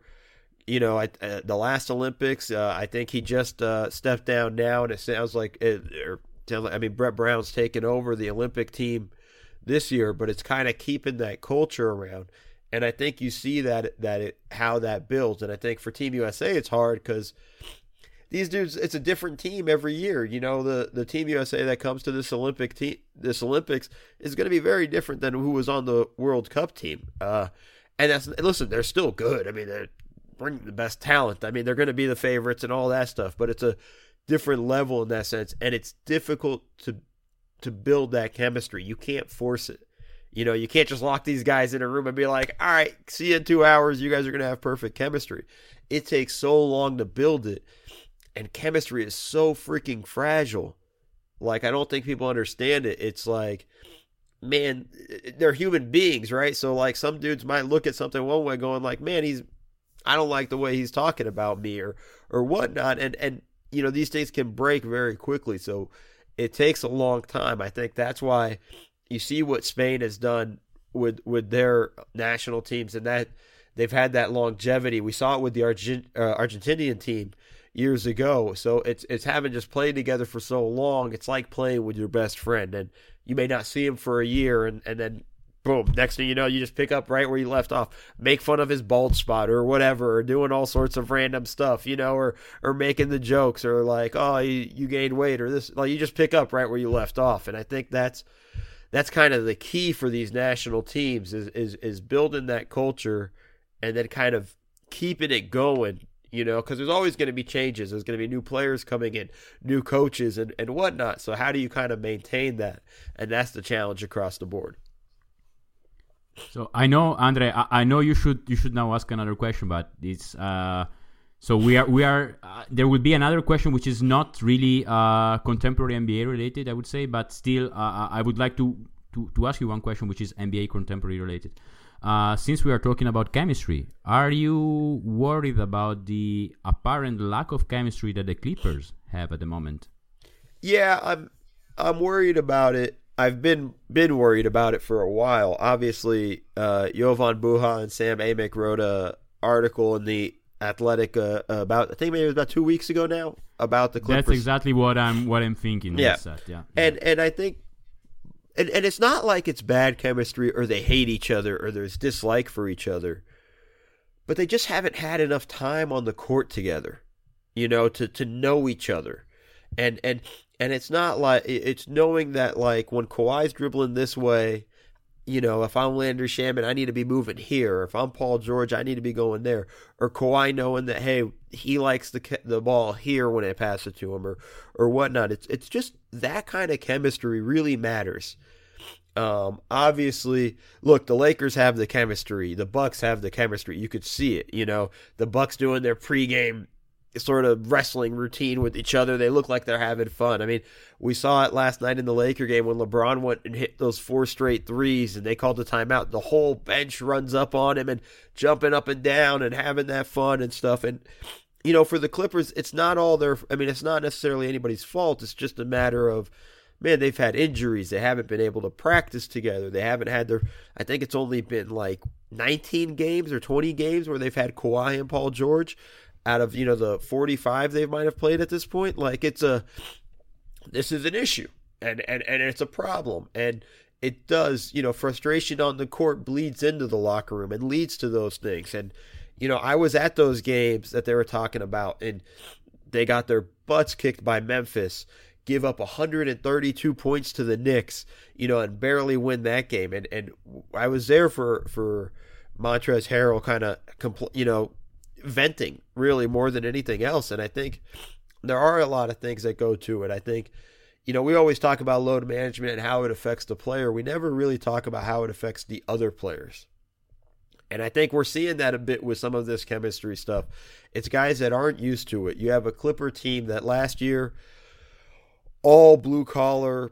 you know, at, at the last Olympics, uh, I think he just uh, stepped down now, and it sounds like, it, or, I mean, Brett Brown's taken over the Olympic team this year, but it's kind of keeping that culture around. And I think you see that that it, how that builds. And I think for Team USA, it's hard because these dudes, it's a different team every year. You know, the the Team USA that comes to this Olympic team, this Olympics is going to be very different than who was on the World Cup team. Uh, and that's listen, they're still good. I mean, they're bring the best talent. I mean, they're going to be the favorites and all that stuff, but it's a different level in that sense, and it's difficult to to build that chemistry. You can't force it. You know, you can't just lock these guys in a room and be like, all right, see you in two hours. You guys are going to have perfect chemistry. It takes so long to build it. And chemistry is so freaking fragile. Like, I don't think people understand it. It's like, man, they're human beings, right? So, like, some dudes might look at something one way going, like, man, he's, I don't like the way he's talking about me or, or whatnot. And, and, you know, these things can break very quickly. So, it takes a long time. I think that's why you see what Spain has done with with their national teams and that they've had that longevity. We saw it with the Argent, uh, Argentinian team years ago. So it's it's having just played together for so long. It's like playing with your best friend, and you may not see him for a year, and and then boom, next thing you know, you just pick up right where you left off, make fun of his bald spot or whatever, or doing all sorts of random stuff, you know, or or making the jokes, or like, oh, you, you gained weight, or this, like you just pick up right where you left off, and I think that's that's kind of the key for these national teams is is is building that culture and then kind of keeping it going you know because there's always going to be changes. There's going to be new players coming in new coaches and, and whatnot. So how do you kind of maintain that? And that's the challenge across the board so i know andre i, I know you should you should now ask another question but it's uh so we are we are uh, there will be another question which is not really uh, contemporary NBA related, I would say, but still uh, I would like to, to to ask you one question which is NBA contemporary related. Uh, since we are talking about chemistry, are you worried about the apparent lack of chemistry that the Clippers have at the moment? Yeah, I'm I'm worried about it. I've been been worried about it for a while. Obviously, uh, Jovan Buha and Sam Amick wrote a article in the Athletic uh, about I think maybe it was about two weeks ago now about the Clippers. That's exactly what I'm what I'm thinking. Yeah, that, yeah. And and I think and and it's not like it's bad chemistry or they hate each other or there's dislike for each other, but they just haven't had enough time on the court together, you know, to to know each other, and and and it's not like it's knowing that like when Kawhi's dribbling this way you know, if I'm Landry Shamet, I need to be moving here. If I'm Paul George, I need to be going there. Or Kawhi knowing that hey, he likes the the ball here when I pass it to him, or or whatnot. It's it's just that kind of chemistry really matters. Um, obviously, look, the Lakers have the chemistry. The Bucks have the chemistry. You could see it. You know, the Bucks doing their pregame sort of wrestling routine with each other. They look like they're having fun. I mean, we saw it last night in the Laker game when LeBron went and hit those four straight threes and they called the timeout. The whole bench runs up on him and jumping up and down and having that fun and stuff. And, you know, for the Clippers, it's not all their, I mean, it's not necessarily anybody's fault. It's just a matter of, man, they've had injuries. They haven't been able to practice together. They haven't had their, I think it's only been like 19 games or 20 games where they've had Kawhi and Paul George out of you know the 45 they might have played at this point like it's a this is an issue. And and and it's a problem. And it does you know frustration on the court bleeds into the locker room and leads to those things. And you know I was at those games that they were talking about and they got their butts kicked by Memphis give up 132 points to the Knicks you know and barely win that game. And and I was there for for Montrezl Harrell kind of compl- you know venting really more than anything else. And I think there are a lot of things that go to it. I think, you know, we always talk about load management and how it affects the player. We never really talk about how it affects the other players. And I think we're seeing that a bit with some of this chemistry stuff. It's guys that aren't used to it. You have a Clipper team that last year, all blue collar,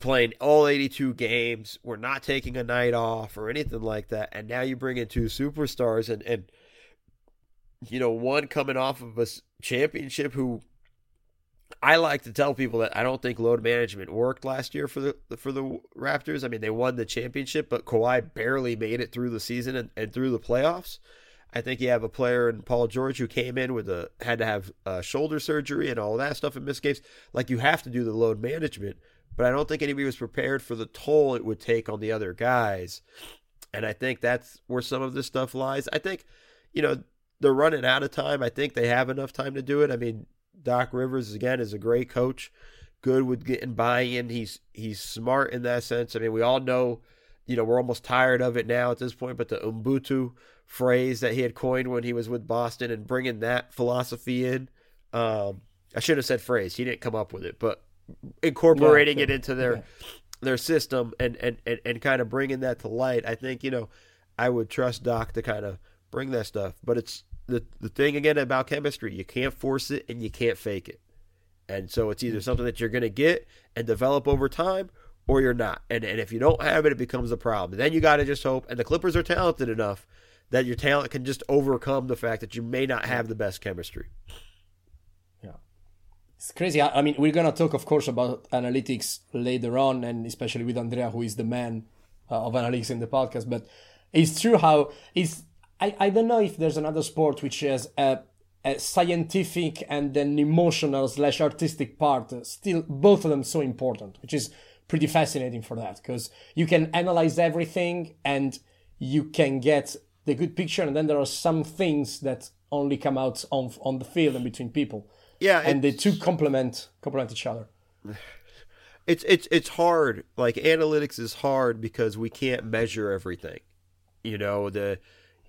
playing all 82 games. We're not taking a night off or anything like that. And now you bring in two superstars and, and you know, one coming off of a championship who I like to tell people that I don't think load management worked last year for the for the Raptors. I mean, they won the championship, but Kawhi barely made it through the season and, and through the playoffs. I think you have a player in Paul George who came in with a had to have shoulder surgery and all that stuff and missed games. Like you have to do the load management, but I don't think anybody was prepared for the toll it would take on the other guys. And I think that's where some of this stuff lies. I think, you know, they're running out of time. I think they have enough time to do it. I mean, Doc Rivers again is a great coach, good with getting buy-in. He's he's smart in that sense. I mean, we all know, you know, we're almost tired of it now at this point. But the Ubuntu phrase that he had coined when he was with Boston and bringing that philosophy in, um, I should have said phrase. He didn't come up with it, but incorporating yeah, it into their yeah. their system and, and and and kind of bringing that to light. I think you know, I would trust Doc to kind of bring that stuff. But it's the the thing again about chemistry, you can't force it and you can't fake it. And so it's either something that you're going to get and develop over time or you're not. And and if you don't have it, it becomes a problem. then you got to just hope and the Clippers are talented enough that your talent can just overcome the fact that you may not have the best chemistry. Yeah. It's crazy. I mean, we're going to talk, of course, about analytics later on, and especially with Andrea, who is the man uh, of analytics in the podcast. But it's true how it's I, I don't know if there's another sport which has a, a scientific and an emotional slash artistic part. Still, both of them so important, which is pretty fascinating for that because you can analyze everything and you can get the good picture, and then there are some things that only come out on on the field and between people. Yeah, and the two complement complement each other. [SIGHS] It's it's it's hard. Like analytics is hard because we can't measure everything. You know the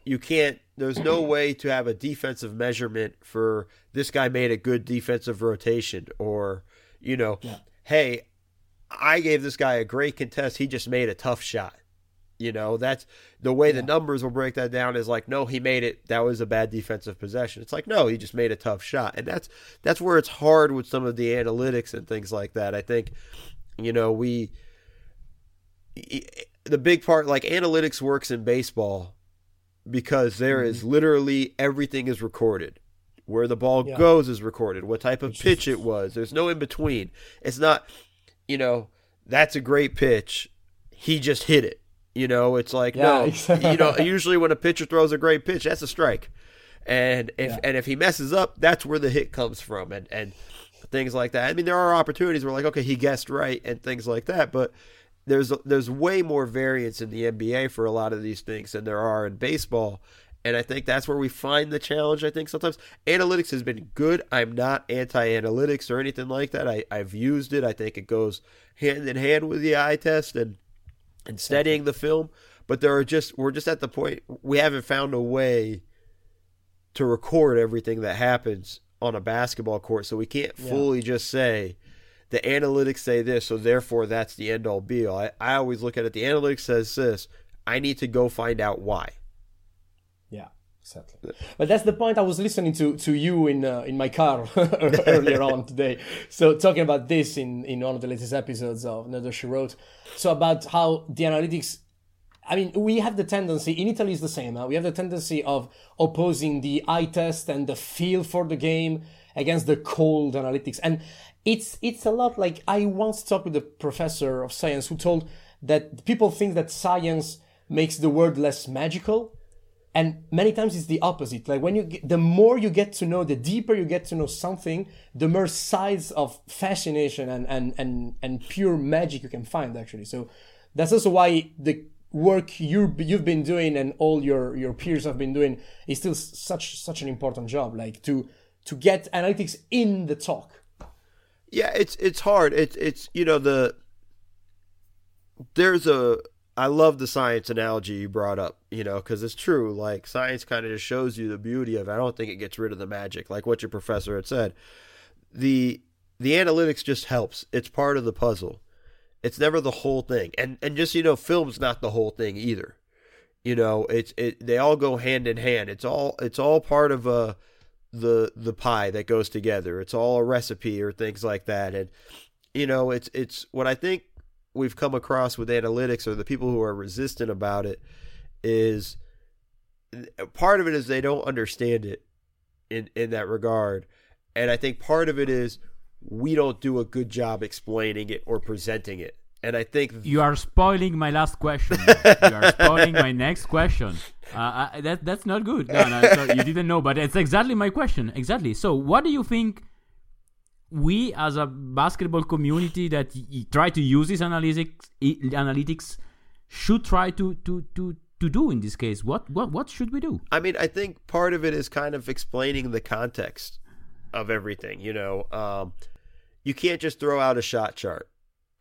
you can't there's no way to have a defensive measurement for this guy made a good defensive rotation or you know yeah. hey i gave this guy a great contest. He just made a tough shot. You know that's the way yeah. the numbers will break that down is like no he made it. That was a bad defensive possession. It's like no he just made a tough shot. And that's that's where it's hard with some of the analytics and things like that. I think you know we the big part like analytics works in baseball because there is mm-hmm. literally everything is recorded. Where the ball yeah. goes is recorded. What type of pitch it was. There's no in between. It's not, you know, that's a great pitch. He just hit it. You know, it's like yeah. no. [LAUGHS] you know, usually when a pitcher throws a great pitch, that's a strike. And if yeah. and if he messes up, that's where the hit comes from. And and things like that. I mean, there are opportunities where like, okay, he guessed right and things like that, but there's there's way more variance in the NBA for a lot of these things than there are in baseball. And I think that's where we find the challenge. I think sometimes analytics has been good. I'm not anti analytics or anything like that. I, I've used it. I think it goes hand in hand with the eye test and and studying the film. But there are just we're just at the point we haven't found a way to record everything that happens on a basketball court. So we can't fully yeah. just say the analytics say this, so therefore that's the end all be all. I, I always look at it. The analytics says this. I need to go find out why. Yeah, exactly. But that's the point. I was listening to to you in uh, in my car [LAUGHS] earlier on today. So talking about this in in one of the latest episodes of Nerder She Wrote. So about how the analytics. I mean, we have the tendency in Italy is the same. Huh? We have the tendency of opposing the eye test and the feel for the game against the cold analytics. And it's it's a lot like I once talked with a professor of science who told that people think that science makes the world less magical and many times it's the opposite. Like when you get, the more you get to know the deeper you get to know something the more sides of fascination and and and, and pure magic you can find actually. So that's also why the work you you've been doing and all your your peers have been doing is still such such an important job. Like to to get analytics in the talk yeah, it's it's hard. It's it's you know the there's a I love the science analogy you brought up, you know, because it's true. Like science kind of just shows you the beauty of. I don't think it gets rid of the magic, like what your professor had said. The the analytics just helps. It's part of the puzzle. It's never the whole thing, and and just you know, film's not the whole thing either. You know, it's it. They all go hand in hand. It's all it's all part of a the the pie that goes together. It's all a recipe or things like that. And you know, it's it's what I think we've come across with analytics or the people who are resistant about it is part of it is they don't understand it in in that regard. And I think part of it is we don't do a good job explaining it or presenting it. And I think you are spoiling my last question. you are spoiling my next question. Uh, I, that that's not good. No, no, sorry, you didn't know, but it's exactly my question. Exactly. So, what do you think? We, as a basketball community that y- try to use this analytics, analytics, should try to to to to do in this case. What what what should we do? I mean, I think part of it is kind of explaining the context of everything. You know, um, you can't just throw out a shot chart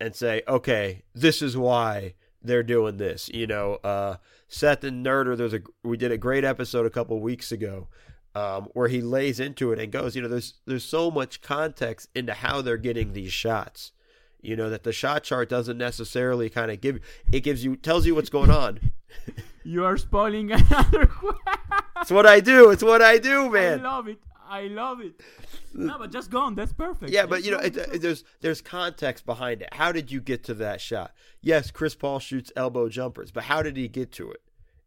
and say, okay, this is why they're doing this. You know, uh, Seth and Nerder, there's a we did a great episode a couple weeks ago um, where he lays into it and goes, you know, there's there's so much context into how they're getting these shots. You know that the shot chart doesn't necessarily kind of give it gives you tells you what's going on. [LAUGHS] you are spoiling another. [LAUGHS] it's what I do. It's what I do, man. I love it. I love it. No, but just go on. That's perfect. Yeah, but you know, it, it, there's there's context behind it. How did you get to that shot? Yes, Chris Paul shoots elbow jumpers, but how did he get to it?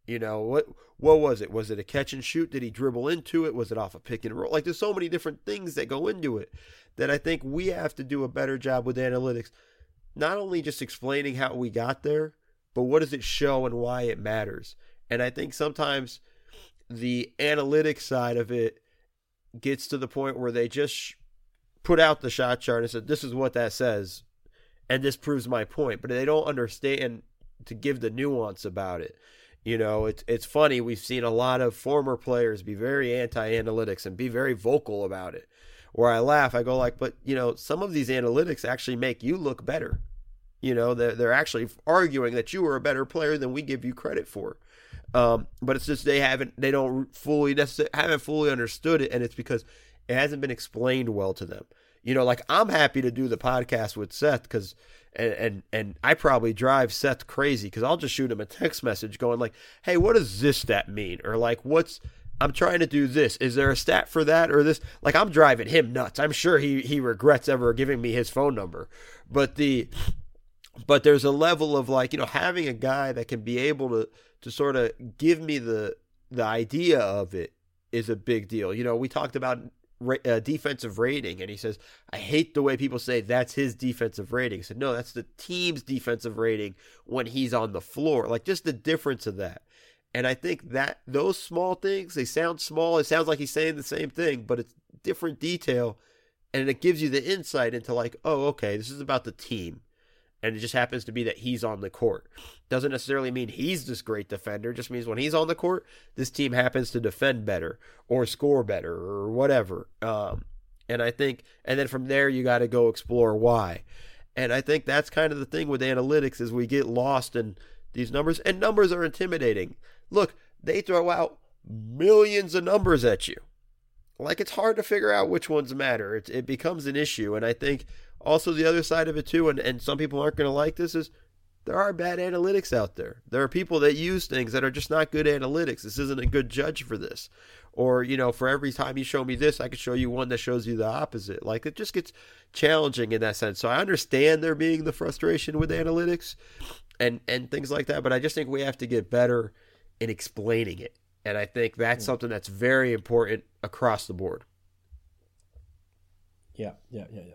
You know what? What was it? Was it a catch and shoot? Did he dribble into it? Was it off a pick and roll? Like there's so many different things that go into it that I think we have to do a better job with analytics. Not only just explaining how we got there, but what does it show and why it matters. And I think sometimes the analytics side of it gets to the point where they just put out the shot chart and said, "This is what that says," and this proves my point. But they don't understand to give the nuance about it. You know, it's it's funny. We've seen a lot of former players be very anti-analytics and be very vocal about it. Where I laugh, I go like, "But you know, some of these analytics actually make you look better." You know, they're they're actually arguing that you are a better player than we give you credit for. Um, but it's just they haven't they don't fully haven't fully understood it, and it's because it hasn't been explained well to them. You know, like I'm happy to do the podcast with Seth because and and and I probably drive Seth crazy because I'll just shoot him a text message going like, "Hey, what does this stat mean?" or like, "What's I'm trying to do this. Is there a stat for that or this?" Like I'm driving him nuts. I'm sure he he regrets ever giving me his phone number, but the but there's a level of like you know having a guy that can be able to to sort of give me the the idea of it is a big deal. You know, we talked about uh, defensive rating, and he says, I hate the way people say that's his defensive rating. He said, no, that's the team's defensive rating when he's on the floor. Like just the difference of that. And I think that those small things, they sound small. It sounds like he's saying the same thing, but it's different detail. And it gives you the insight into like, oh, okay, this is about the team and it just happens to be that he's on the court. Doesn't necessarily mean he's this great defender, just means when he's on the court, this team happens to defend better or score better or whatever. Um, and I think, and then from there, you got to go explore why. And I think that's kind of the thing with analytics is we get lost in these numbers, and numbers are intimidating. Look, they throw out millions of numbers at you. Like it's hard to figure out which ones matter. It, it becomes an issue, and I think also the other side of it too, and, and some people aren't going to like this, is there are bad analytics out there. There are people that use things that are just not good analytics. This isn't a good judge for this. Or, you know, for every time you show me this, I could show you one that shows you the opposite. Like it just gets challenging in that sense. So I understand there being the frustration with analytics and and things like that, but I just think we have to get better in explaining it. And I think that's hmm. something that's very important across the board. Yeah, yeah, yeah, yeah.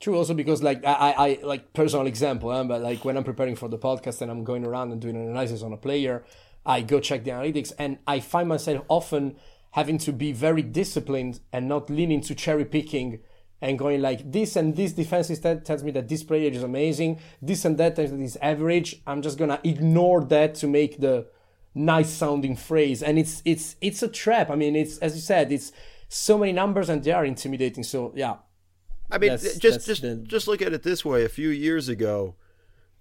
True, also because like I, I like personal example, huh? but like when I'm preparing for the podcast and I'm going around and doing an analysis on a player, I go check the analytics and I find myself often having to be very disciplined and not leaning to cherry picking and going like this and this defense instead tells me that this player is amazing, this and that tells me is average. I'm just gonna ignore that to make the nice sounding phrase, and it's it's it's a trap. I mean, it's as you said, it's so many numbers and they are intimidating. So yeah, I mean, that's, just that's just the... just look at it this way. A few years ago,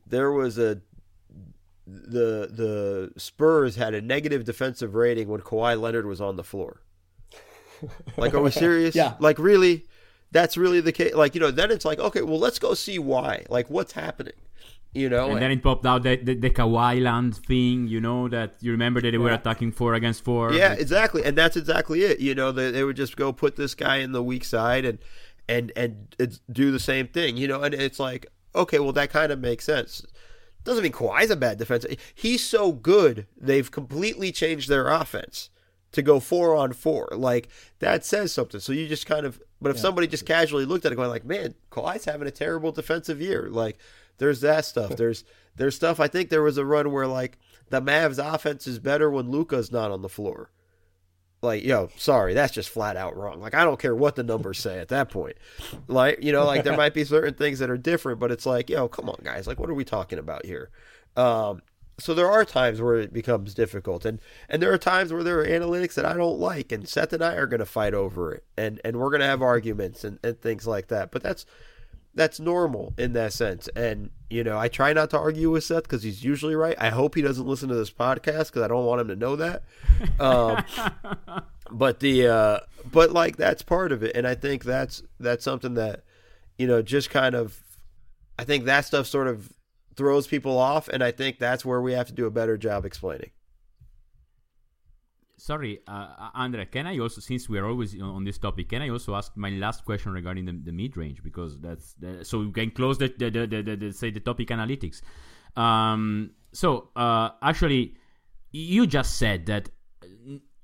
there was a the the Spurs had a negative defensive rating when Kawhi Leonard was on the floor. [LAUGHS] Like, are we serious? yeah. Like, really? That's really the case. Like, you know, then it's like, okay, well, let's go see why. Like, what's happening? You know, and, and then it popped out the, the, the Kawhi land thing. You know that you remember that they were attacking four against four. Yeah, exactly, and that's exactly it. You know, they, they would just go put this guy in the weak side and and and do the same thing, you know. And it's like, okay, well, that kind of makes sense. Doesn't mean Kawhi's a bad defense. He's so good, they've completely changed their offense. to go four on four. Like that says something. So you just kind of but if Yeah. somebody just casually looked at it going like, Man, Kawhi's having a terrible defensive year. Like there's that stuff. [LAUGHS] There's there's stuff I think there was a run where like the Mavs offense is better when Luka's not on the floor. Like, yo, sorry, that's just flat out wrong. Like I don't care what the numbers say at that point. Like, you know, like there might be [LAUGHS] certain things that are different, but it's like, yo, come on guys, like what are we talking about here? Um so there are times where it becomes difficult and and there are times where there are analytics that I don't like and Seth and I are going to fight over it and and we're going to have arguments and, and things like that but that's that's normal in that sense. And you know I try not to argue with Seth because he's usually right. I hope he doesn't listen to this podcast because I don't want him to know that. Um, [LAUGHS] but the uh, but like that's part of it. And I think that's that's something that you know just kind of I think that stuff sort of throws people off, and I think that's where we have to do a better job explaining. Sorry, uh, Andre, can I also, since we are always on this topic, can I also ask my last question regarding the, the mid range because that's the, so we can close the the, the, the, say the topic analytics. Um, so uh, actually, you just said that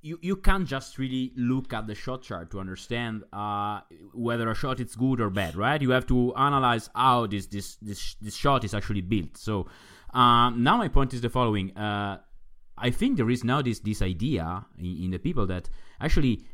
you you can't just really look at the shot chart to understand uh, whether a shot is good or bad, right? You have to analyze how this this this, this shot is actually built. So um, now my point is the following. Uh, I think there is now this this idea in, in the people that actually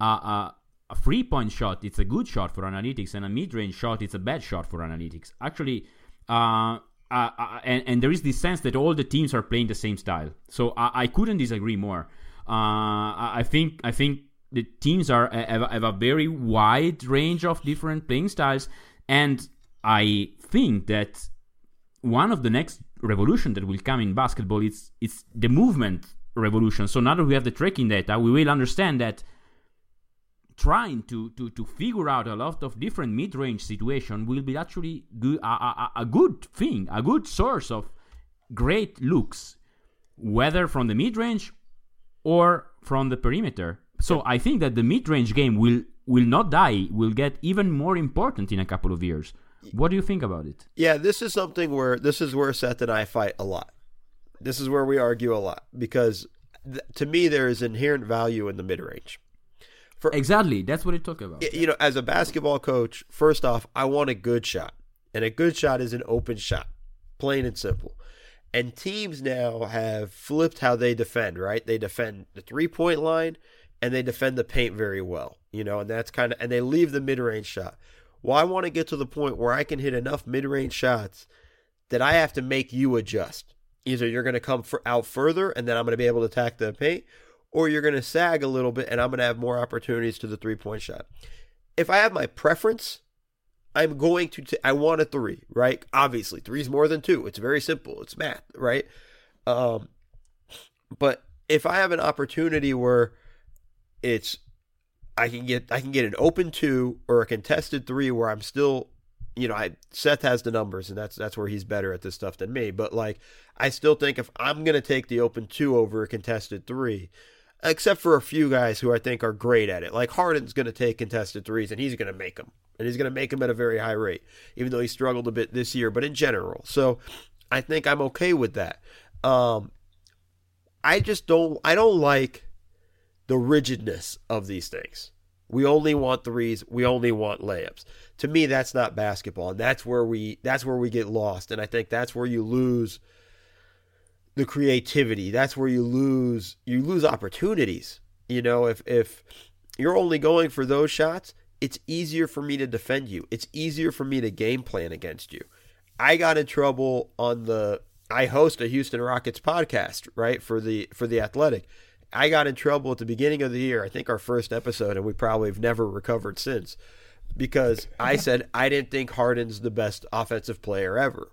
a three point shot it's a good shot for analytics and a mid range shot it's a bad shot for analytics. Actually, uh, and, and there is this sense that all the teams are playing the same style. So I, I couldn't disagree more. Uh, I I think I think the teams are have, have a very wide range of different playing styles, and I think that one of the next revolution that will come in basketball is it's the movement revolution. So now that we have the tracking data, we will understand that trying to, to, to figure out a lot of different mid-range situation will be actually good, a, a, a good thing, a good source of great looks, whether from the mid-range or from the perimeter. So I think that the mid-range game will will not die, will get even more important in a couple of years. What do you think about it? Yeah, this is something where this is where Seth and I fight a lot. This is where we argue a lot because th- to me there is inherent value in the mid range. Exactly, that's what I talk about. You know, as a basketball coach, first off, I want a good shot, and a good shot is an open shot, plain and simple. And teams now have flipped how they defend. Right, they defend the three point line, and they defend the paint very well. You know, and that's kind of and they leave the mid range shot. Well, I want to get to the point where I can hit enough mid range shots that I have to make you adjust. Either you're going to come out further and then I'm going to be able to attack the paint, or you're going to sag a little bit and I'm going to have more opportunities to the three point shot. If I have my preference, I'm going to, t- I want a three, right? Obviously, three is more than two. It's very simple. It's math, right? Um, but if I have an opportunity where it's I can get I can get an open two or a contested three where I'm still you know, I Seth has the numbers and that's that's where he's better at this stuff than me. But like I still think if I'm gonna take the open two over a contested three, except for a few guys who I think are great at it. Like Harden's gonna take contested threes and he's gonna make them. And he's gonna make them at a very high rate, even though he struggled a bit this year, but in general. So I think I'm okay with that. Um I just don't I don't like the rigidness of these things. We only want threes. We only want layups. To me, that's not basketball, and that's where we that's where we get lost. And I think that's where you lose the creativity. That's where you lose you lose opportunities. You know, if if you're only going for those shots, it's easier for me to defend you. It's easier for me to game plan against you. I got in trouble on the I host a Houston Rockets podcast, right, for the for the Athletic. I got in trouble at the beginning of the year, I think our first episode, and we probably have never recovered since, because I said I didn't think Harden's the best offensive player ever.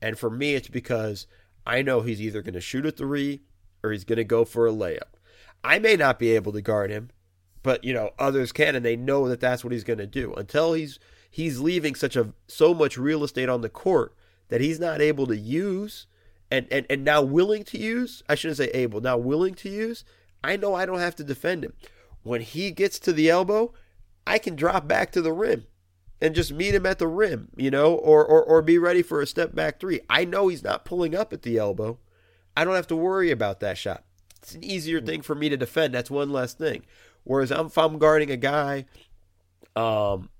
And for me, it's because I know he's either going to shoot a three or he's going to go for a layup. I may not be able to guard him, but you know others can, and they know that that's what he's going to do. Until he's he's leaving such a so much real estate on the court that he's not able to use and, and, and now willing to use, I shouldn't say able, now willing to use, I know I don't have to defend him. When he gets to the elbow, I can drop back to the rim and just meet him at the rim, you know, or, or, or be ready for a step back three. I know he's not pulling up at the elbow. I don't have to worry about that shot. it's an easier thing for me to defend. That's one less thing. Whereas I'm, if I'm guarding a guy, um,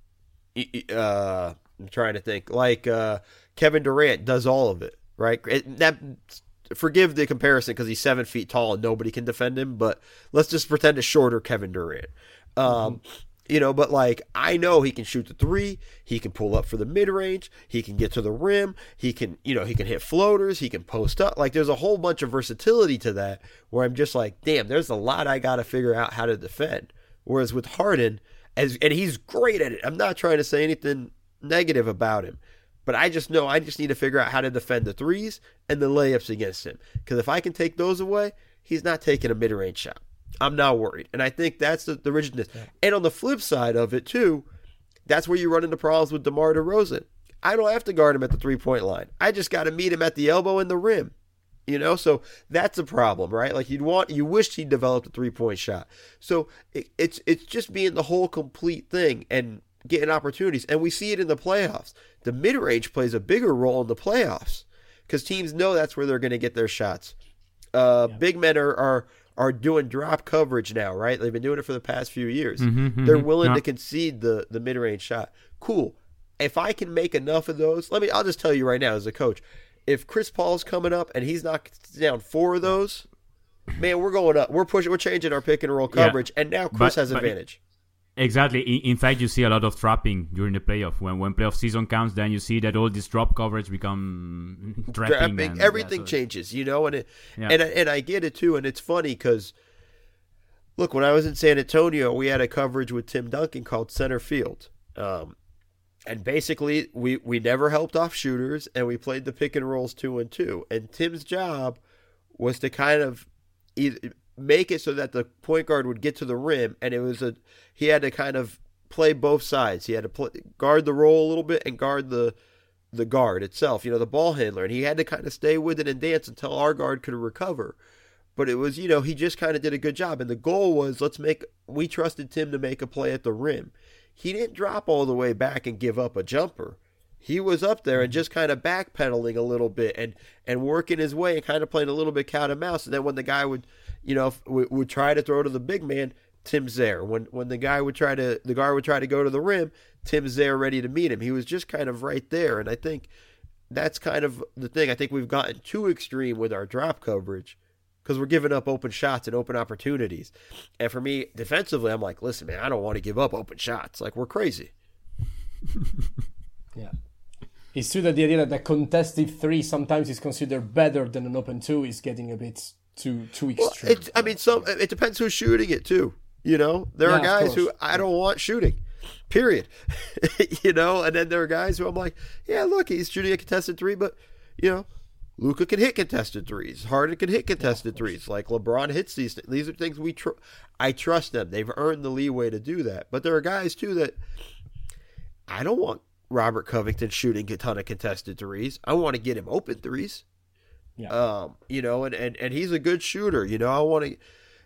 uh, I'm trying to think like uh, Kevin Durant does all of it, right? It, that forgive the comparison because he's seven feet tall and nobody can defend him, but let's just pretend a shorter Kevin Durant. Um, mm-hmm. You know, but like I know he can shoot the three, he can pull up for the mid range, he can get to the rim, he can, you know, he can hit floaters, he can post up. Like there's a whole bunch of versatility to that where I'm just like, damn, there's a lot I got to figure out how to defend. Whereas with Harden, as and he's great at it. I'm not trying to say anything negative about him, but I just know I just need to figure out how to defend the threes and the layups against him. Because if I can take those away, he's not taking a mid range shot. I'm not worried. And I think that's the, the rigidness. Yeah. And on the flip side of it, too, that's where you run into problems with DeMar DeRozan. I don't have to guard him at the three point line. I just got to meet him at the elbow and the rim. You know, so that's a problem, right? Like you'd want, you wished he'd developed a three point shot. So it, it's it's just being the whole complete thing and getting opportunities, and we see it in the playoffs. The mid range plays a bigger role in the playoffs because teams know that's where they're going to get their shots. Uh, yeah. Big men are, are are doing drop coverage now, right? They've been doing it for the past few years. Mm-hmm, mm-hmm. They're willing yeah. to concede the the mid range shot. Cool. If I can make enough of those, let me. I'll just tell you right now, as a coach, if Chris Paul's coming up and he's knocking down four of those, man, we're going up. We're pushing. We're changing our pick and roll coverage, yeah. and now Chris but, has advantage. Exactly. In fact, you see a lot of trapping during the playoff. When when playoff season comes, then you see that all this drop coverage become [LAUGHS] trapping. trapping everything yeah, so changes, you know, and it, yeah. and and I get it too. And it's funny because look, when I was in San Antonio, we had a coverage with Tim Duncan called Center Field, um, and basically we we never helped off shooters, and we played the pick and rolls two and two. And Tim's job was to kind of either make it so that the point guard would get to the rim, and it was a he had to kind of play both sides. He had to play, guard the roll a little bit and guard the the guard itself, you know, the ball handler, and he had to kind of stay with it and dance until our guard could recover. But it was, you know, he just kind of did a good job, and the goal was let's make. We trusted Tim to make a play at the rim. He didn't drop all the way back and give up a jumper. He was up there and mm-hmm. just kind of backpedaling a little bit and and working his way and kind of playing a little bit cat and mouse. And then when the guy would you know, would, would try to throw to the big man, Tim's there. When when the guy would try to the guard would try to go to the rim, Tim's there ready to meet him. He was just kind of right there, and I think that's kind of the thing. I think we've gotten too extreme with our drop coverage because we're giving up open shots and open opportunities. And for me, defensively, I'm like, listen, man, I don't want to give up open shots. Like we're crazy. [LAUGHS] yeah. It's true that the idea that a contested three sometimes is considered better than an open two is getting a bit too too extreme. Well, I mean, some it depends who's shooting it too. You know, there yeah, are guys who I don't want shooting. Period. [LAUGHS] you know, and then there are guys who I'm like, yeah, look, he's shooting a contested three, but you know, Luka can hit contested threes. Harden can hit contested yeah, threes. Like LeBron hits these. These are things we. Tr- I trust them. They've earned the leeway to do that. But there are guys too that I don't want Robert Covington shooting a ton of contested threes. I want to get him open threes. Yeah. Um, you know, and, and, and he's a good shooter. You know, I want to,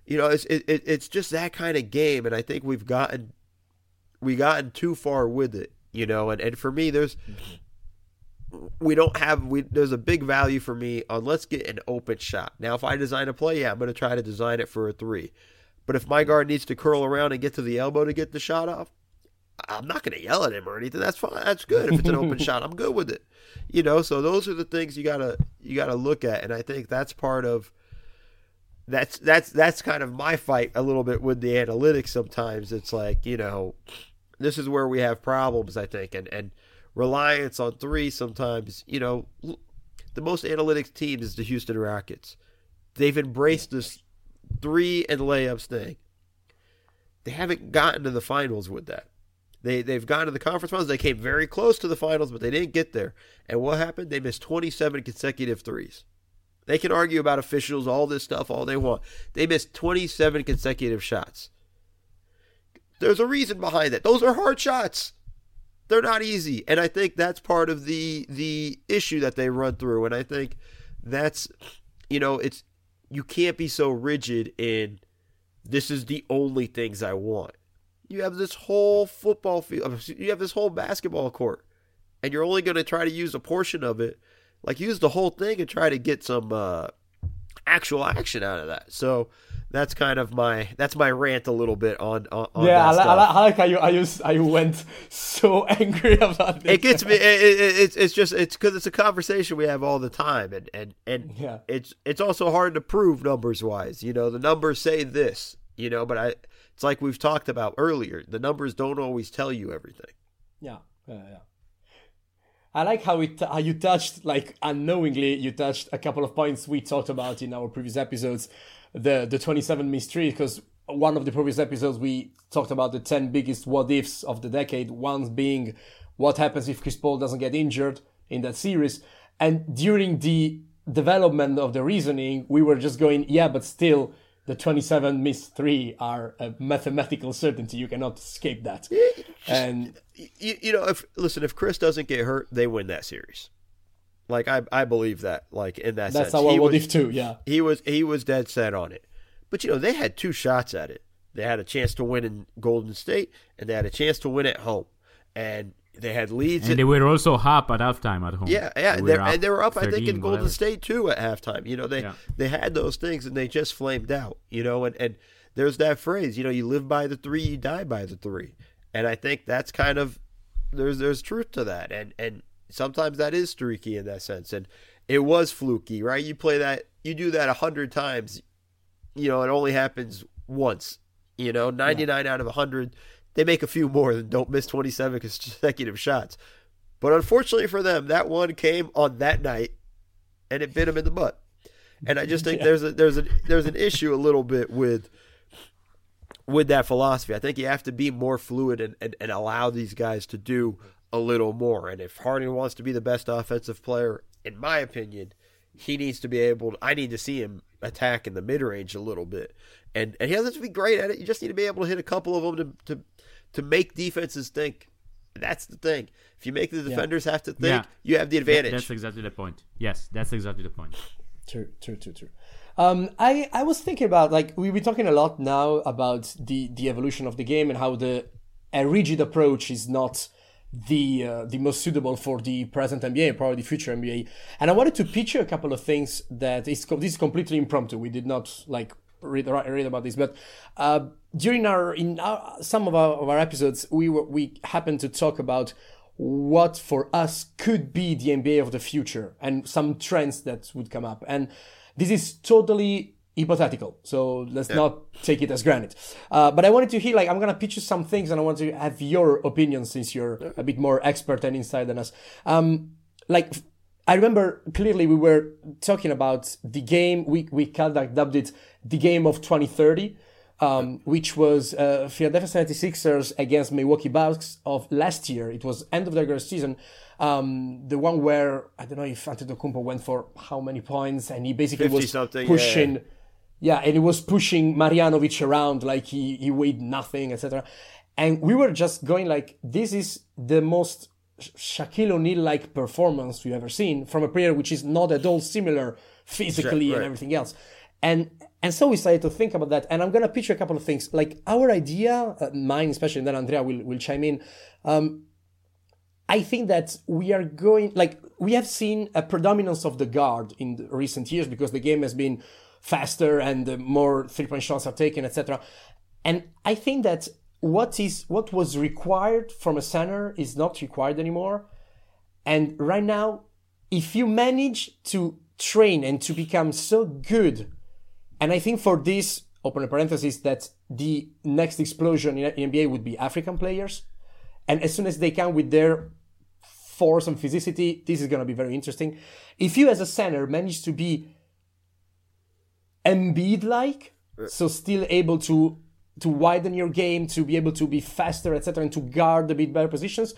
you know, it's it, it's just that kind of game, and I think we've gotten we gotten too far with it. You know, and, and for me, there's mm-hmm. we don't have we there's a big value for me on let's get an open shot. Now, if I design a play, yeah, I'm going to try to design it for a three. But if my guard needs to curl around and get to the elbow to get the shot off, I'm not going to yell at him or anything. That's fine. That's good. If it's an open [LAUGHS] shot, I'm good with it. You know, so those are the things you gotta you gotta look at, and I think that's part of that's that's that's kind of my fight a little bit with the analytics. Sometimes it's like you know, this is where we have problems. I think, and and reliance on three. Sometimes you know, the most analytics team is the Houston Rockets. They've embraced this three and layups thing. They haven't gotten to the finals with that. They they've gone to the conference finals. They came very close to the finals, but they didn't get there. And what happened? They missed 27 consecutive threes. They can argue about officials, all this stuff, all they want. They missed 27 consecutive shots. There's a reason behind that. Those are hard shots. They're not easy, and I think that's part of the the issue that they run through. And I think that's you know it's you can't be so rigid in this is the only things I want. You have this whole football field, you have this whole basketball court, and you're only going to try to use a portion of it. Like use the whole thing and try to get some. Uh, actual action out of that. So that's kind of my that's my rant a little bit on on, on yeah, I, li- I, I like how you, s- how you went so [LAUGHS] angry about this. it gets me. It, it, it's it's just it's because it's a conversation we have all the time, and and and Yeah. it's it's also hard to prove numbers wise. You know, the numbers say this. You know, but I it's like we've talked about earlier. The numbers don't always tell you everything. Yeah, yeah, yeah. I like how it how you touched like unknowingly you touched a couple of points we talked about in our previous episodes, the the twenty seven mystery because one of the previous episodes we talked about the ten biggest what ifs of the decade. One being what happens if Chris Paul doesn't get injured in that series, and during the development of the reasoning, we were just going yeah, but still. The 27 missed three are a mathematical certainty. You cannot escape that. [LAUGHS] And You, you know, if listen, if Chris doesn't get hurt, they win that series. Like I I believe that. Like in that that's sense, our He what was- if too. Yeah. he was he was dead set on it. But you know, they had two shots at it. They had a chance to win in Golden State, and they had a chance to win at home. And they had leads. And they were also up at halftime at home. yeah, yeah, They and, were they're, and they were up. I think in Golden whatever. State too at halftime. You know, they Yeah. they had those things, and they just flamed out. You know, and and there's that phrase. You know, you live by the three, you die by the three. And I think that's kind of there's there's truth to that, and and sometimes that is streaky in that sense, and it was fluky, right? You play that, you do that a hundred times, you know, it only happens once. You know, ninety nine out of hundred, they make a few more than don't miss twenty seven consecutive shots. But unfortunately for them, that one came on that night, and it bit them in the butt. And I just think [LAUGHS] there's a there's a there's an issue a little bit with with that philosophy. I think you have to be more fluid and, and, and allow these guys to do a little more. And if Harden wants to be the best offensive player, in my opinion, he needs to be able to, I need to see him attack in the mid range a little bit. And and he doesn't have to be great at it. You just need to be able to hit a couple of them to to, to make defenses think. That's the thing. If you make the defenders have to think, Yeah. you have the advantage. That's exactly the point. Yes, that's exactly the point. True, true, true, true. Um, I I was thinking about like we were talking a lot now about the the evolution of the game and how the a rigid approach is not the uh, the most suitable for the present NBA and probably the future NBA. And I wanted to pitch you a couple of things that is co- this is completely impromptu. We did not like read read about this, but uh, during our in our, some of our, of our episodes, we were we happened to talk about what for us could be the NBA of the future and some trends that would come up. And this is totally hypothetical, so let's not take it as granted. Uh, but I wanted to hear, like, I'm gonna pitch you some things, and I want to have your opinion since you're a bit more expert and inside than us. Um, like, I remember clearly we were talking about the game. We we called that dubbed it the game of 2030 um, which was uh, Philadelphia 76ers against Milwaukee Bucks of last year. It was end of the regular season. Um, the one where I don't know if Antetokounmpo went for how many points, and he basically 50 was something, yeah. pushing. Yeah, and he was pushing Marjanovic around like he he weighed nothing, etc. And we were just going like, this is the most Shaquille O'Neal like performance we've ever seen from a player which is not at all similar physically and right. everything else. And and so we started to think about that. And I'm gonna pitch you a couple of things. Like our idea, uh, mine especially, and then Andrea will will chime in. Um, I think that we are going like we have seen a predominance of the guard in recent years because the game has been faster and uh, more three point shots are taken, etc. And I think that what is what was required from a center is not required anymore. And right now, if you manage to train and to become so good, and I think for this, open a parenthesis, that the next explosion in NBA would be African players. And as soon as they come with their force and physicity, this is going to be very interesting. If you, as a center, manage to be Embiid like, so still able to to widen your game, to be able to be faster, etc., and to guard a bit better positions,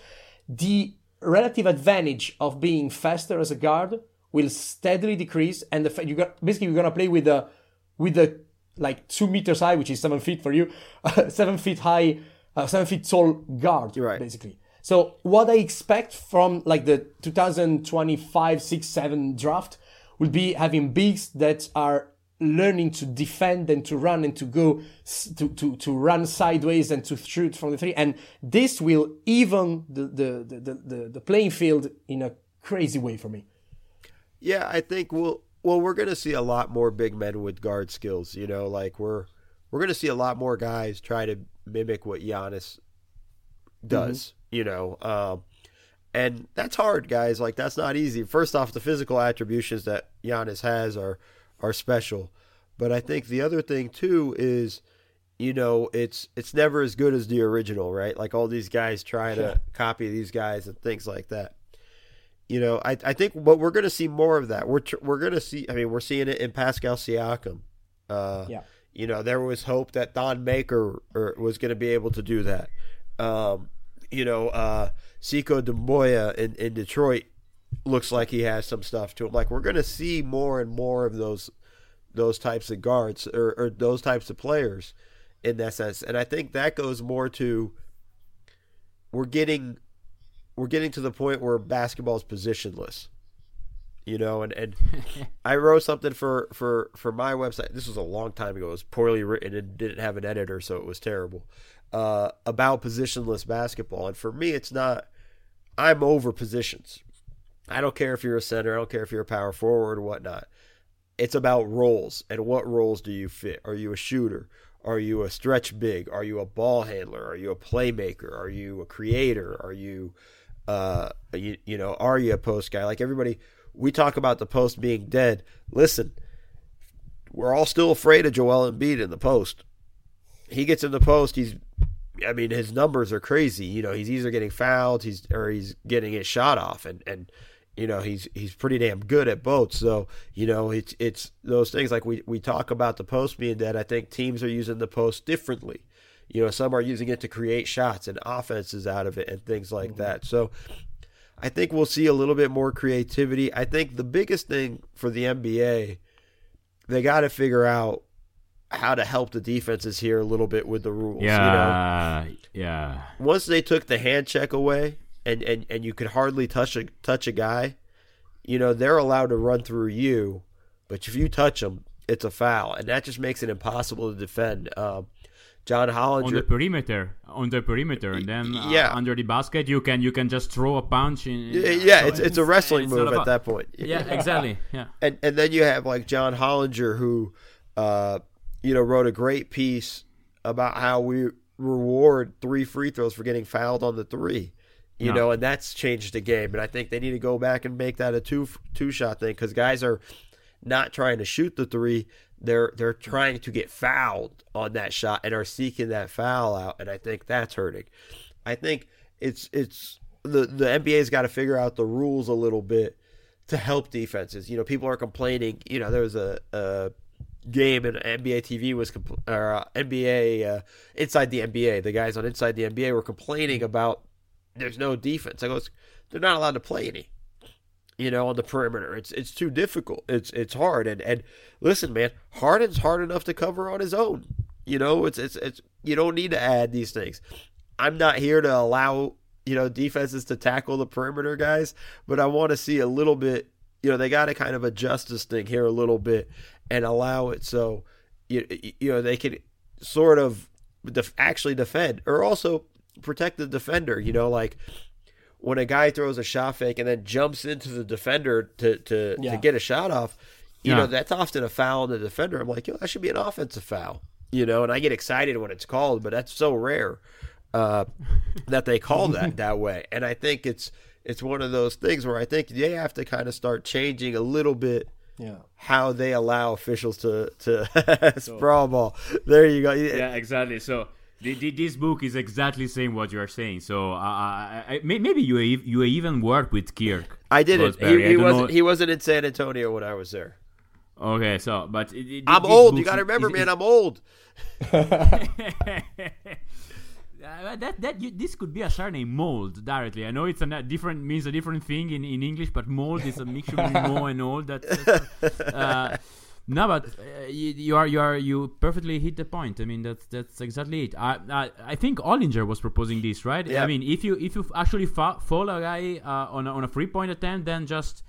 the relative advantage of being faster as a guard will steadily decrease, and the fa- you got basically you're gonna play with a with a like two meters high, which is seven feet for you, [LAUGHS] seven feet high, uh, seven feet tall guard, right. basically. So what I expect from like the 2025, 6, 7 draft will be having bigs that are learning to defend and to run and to go to, to, to run sideways and to shoot from the three. And this will even the, the, the, the, the, the playing field in a crazy way for me. Yeah, I think we'll Well, we're going to see a lot more big men with guard skills. You know, like we're we're going to see a lot more guys try to mimic what Giannis does. Mm-hmm. You know, um, and that's hard, guys. Like that's not easy. First off, the physical attributions that Giannis has are are special, but I think the other thing too is, you know, it's it's never as good as the original, right? Like all these guys trying to copy these guys and things like that. You know, I I think, but we're going to see more of that. We're we're going to see. I mean, we're seeing it in Pascal Siakam. Uh, yeah. You know, there was hope that Thon Maker was going to be able to do that. Um, you know, uh, Sekou Doumbouya in, in Detroit looks like he has some stuff to him. Like we're going to see more and more of those those types of guards or, or those types of players in that sense. And I think that goes more to we're getting we're getting to the point where basketball is positionless. You know, and, and [LAUGHS] I wrote something for, for, for my website. This was a long time ago. It was poorly written and didn't have an editor, so it was terrible. Uh, about positionless basketball. And for me, it's not, I'm over positions. I don't care if you're a center, I don't care if you're a power forward or whatnot. It's about roles and what roles do you fit? Are you a shooter? Are you a stretch big? Are you a ball handler? Are you a playmaker? Are you a creator? Are you, uh, you, you know, are you a post guy? Like everybody, we talk about the post being dead. Listen, we're all still afraid of Joel Embiid in the post. He gets in the post, he's I mean, his numbers are crazy. You know, he's either getting fouled, he's or he's getting his shot off, and and you know he's he's pretty damn good at both. So you know it's it's those things like we we talk about the post being dead. I think teams are using the post differently. You know, some are using it to create shots and offenses out of it and things like mm-hmm. that. So I think we'll see a little bit more creativity. I think the biggest thing for the NBA, they got to figure out how to help the defenses here a little bit with the rules. Yeah, you know? yeah. Once they took the hand check away, and, and, and you could hardly touch a touch a guy, you know they're allowed to run through you, but if you touch them, it's a foul, and that just makes it impossible to defend. Um, John Hollinger on the perimeter, on the perimeter, and then uh, yeah. under the basket, you can you can just throw a punch. In, yeah, yeah it's, it's a wrestling move about, at that point. [LAUGHS] Yeah, exactly. Yeah, and and then you have like John Hollinger who, uh, you know, wrote a great piece about how we reward three free throws for getting fouled on the three. You no. know, and that's changed the game. And I think they need to go back and make that a two two shot thing because guys are not trying to shoot the three they're they're trying to get fouled on that shot and are seeking that foul out, and I think that's hurting. I think it's it's the the NBA's got to figure out the rules a little bit to help defenses. You know, people are complaining. You know, there was a, a game and NBA TV was compl- or uh, NBA uh, inside the NBA. The guys on inside the NBA were complaining about there's no defense. I go, they're not allowed to play any you know, on the perimeter. It's it's too difficult. It's it's hard. And and listen, man, Harden's hard enough to cover on his own. You know, it's it's it's you don't need to add these things. I'm not here to allow you know defenses to tackle the perimeter guys, but I want to see a little bit. You know, they got to kind of adjust this thing here a little bit and allow it so you you know they can sort of def- actually defend or also protect the defender. You know, like when a guy throws a shot fake and then jumps into the defender to to, yeah. to get a shot off, you yeah. know, that's often a foul on the defender. I'm like, yo, that should be an offensive foul. You know, and I get excited when it's called, but that's so rare uh, [LAUGHS] that they call that [LAUGHS] that way. And I think it's it's one of those things where I think they have to kind of start changing a little bit yeah. how they allow officials to to [LAUGHS] sprawl ball. There you go. Yeah, exactly. So this book is exactly saying what you are saying. So uh, I, maybe you you even worked with Kirk. I didn't. He, he wasn't. Know. He wasn't in San Antonio when I was there. Okay, so but it, it, I'm old. You got to remember, is, man. Is, I'm old. [LAUGHS] [LAUGHS] Uh, that that you, this could be a surname mold directly. I know it's a different means a different thing in, in English, but mold is a mixture between [LAUGHS] mo and old. That, uh, no, but uh, you, you, are you are you perfectly hit the point. I mean that's that's exactly it. I I, I think Ollinger was proposing this, right? Yep. I mean if you if you actually fa- fall a guy uh, on a, on a three point attempt, then just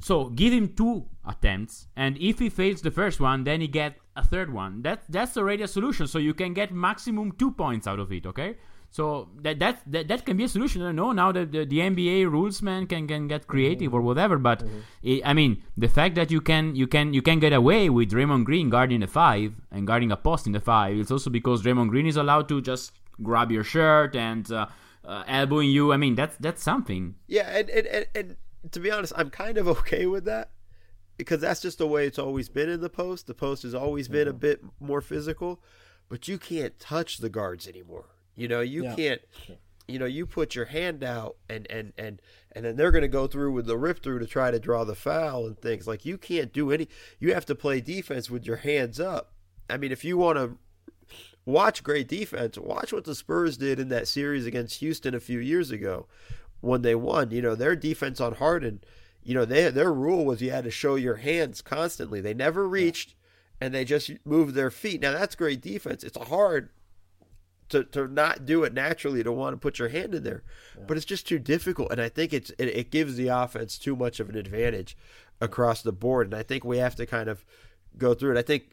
so give him two attempts, and if he fails the first one, then he get a third one. That that's already a solution. So you can get maximum two points out of it. Okay. So that that that, that can be a solution. I don't know now that the, the NBA rules man can, can get creative or whatever. But it, I mean, the fact that you can you can you can get away with Draymond Green guarding the five and guarding a post in the five, it's also because Draymond Green is allowed to just grab your shirt and uh, uh, elbowing you. I mean, that's that's something. Yeah, and, and, and, and to be honest, I'm kind of [LAUGHS] okay with that because that's just the way it's always been in the post. The post has always been a bit more physical, but you can't touch the guards anymore. You know, you Yeah. can't. You know, you put your hand out, and and and and then they're going to go through with the rip through to try to draw the foul and things. Like you can't do any. You have to play defense with your hands up. I mean, if you want to watch great defense, watch what the Spurs did in that series against Houston a few years ago when they won. You know, their defense on Harden. You know, they, their rule was you had to show your hands constantly. They never reached, and they just moved their feet. Now that's great defense. It's a hard to, to not do it naturally to want to put your hand in there. But it's just too difficult and i think it's it, it gives the offense too much of an advantage across the board and i think we have to kind of go through it. I think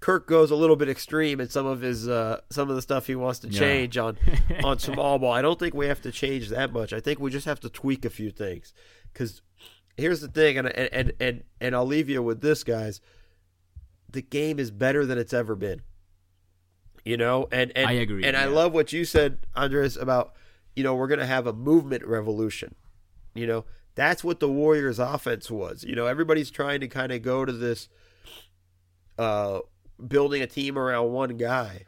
kirk goes a little bit extreme in some of his uh some of the stuff he wants to Yeah. change on [LAUGHS] on small ball. I don't think we have to change that much. I think we just have to tweak a few things. Because here's the thing and and and and, and i'll leave you with this guys. The game is better than it's ever been you know? And, and I agree, and i love what you said andres about you know we're going to have a movement revolution. You know that's what the warriors offense was. You know everybody's trying to kind of go to this uh building a team around one guy.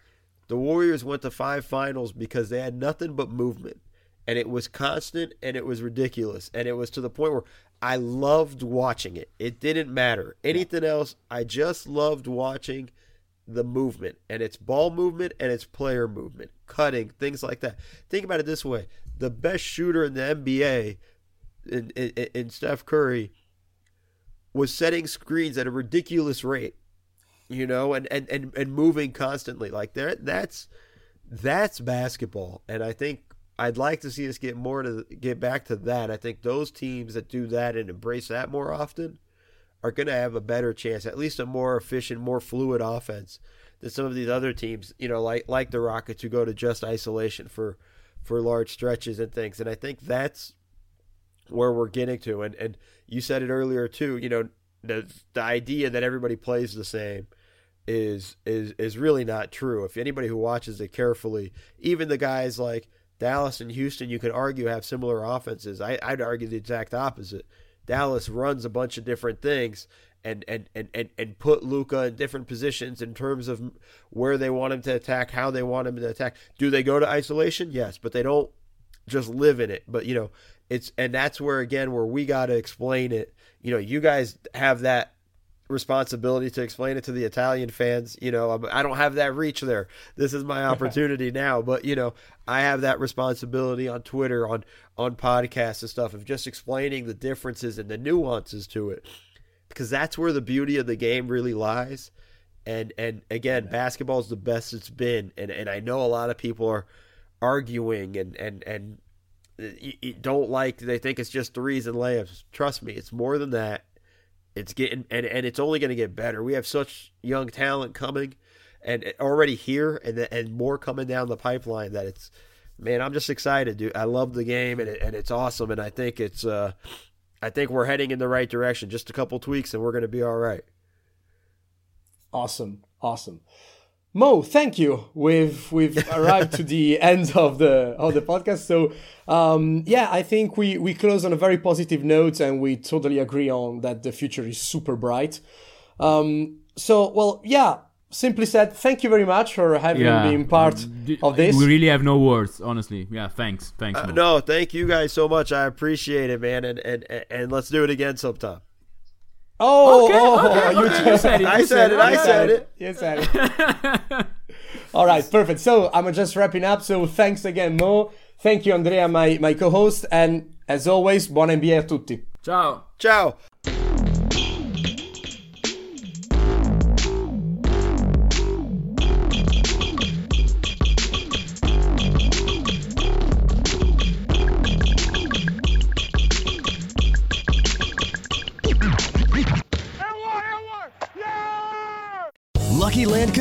The warriors went to five finals because they had nothing but movement. And it was constant and it was ridiculous. And it was to the point where i loved watching it. It didn't matter. Anything else i just loved watching the movement and it's ball movement and it's player movement cutting things like that. Think about it this way. The best shooter in the nba in, in, in steph curry was setting screens at a ridiculous rate you know and and and, and moving constantly. Like there that's that's basketball. And i think i'd like to see us get more to get back to that. I think those teams that do that and embrace that more often are going to have a better chance, at least a more efficient, more fluid offense than some of these other teams. You know, like like the Rockets who go to just isolation for for large stretches and things. And I think that's where we're getting to. And and you said it earlier too. You know, the the idea that everybody plays the same is is is really not true. If anybody who watches it carefully, even the guys like Dallas and Houston, you could argue have similar offenses. I, I'd argue the exact opposite. Dallas runs a bunch of different things and and, and, and, and put Luka in different positions in terms of where they want him to attack, how they want him to attack. Do they go to isolation? Yes, but they don't just live in it. But you know, it's and that's where again where we got to explain it. You know, you guys have that responsibility to explain it to the Italian fans. You know, I'm- I don't have that reach there. This is my [LAUGHS] opportunity now, but you know, I have that responsibility on Twitter, on on podcasts and stuff of just explaining the differences and the nuances to it, because that's where the beauty of the game really lies. And and again, basketball is the best it's been, and and I know a lot of people are arguing and and and uh, you don't like they think it's just threes and layups. Trust me, it's more than that. It's getting and, and it's only going to get better. We have such young talent coming, and already here, and and more coming down the pipeline. That it's man, I'm just excited, dude. I love the game, and it, and it's awesome, and I think it's uh, I think we're heading in the right direction. Just a couple tweaks, and we're going to be all right. Awesome, awesome. Mo, thank you. We've we've [LAUGHS] arrived to the end of the of the podcast. So um, yeah, I think we we close on a very positive note, and we totally agree on that the future is super bright. Um, so well, yeah. Simply said, thank you very much for having Yeah. been part of this. We really have no words, honestly. Yeah, thanks, thanks. Uh, Mo. no, thank you guys so much. I appreciate it, man, and and and, and let's do it again sometime. Oh, Okay, oh, oh, okay, you, okay, you said it, I said it, I You said it. You said it. [LAUGHS] All right, perfect. So I'm just wrapping up. So thanks again, Mo. Thank you, Andrea, my, my co-host, and as always, buon NBA a tutti. Ciao. Ciao.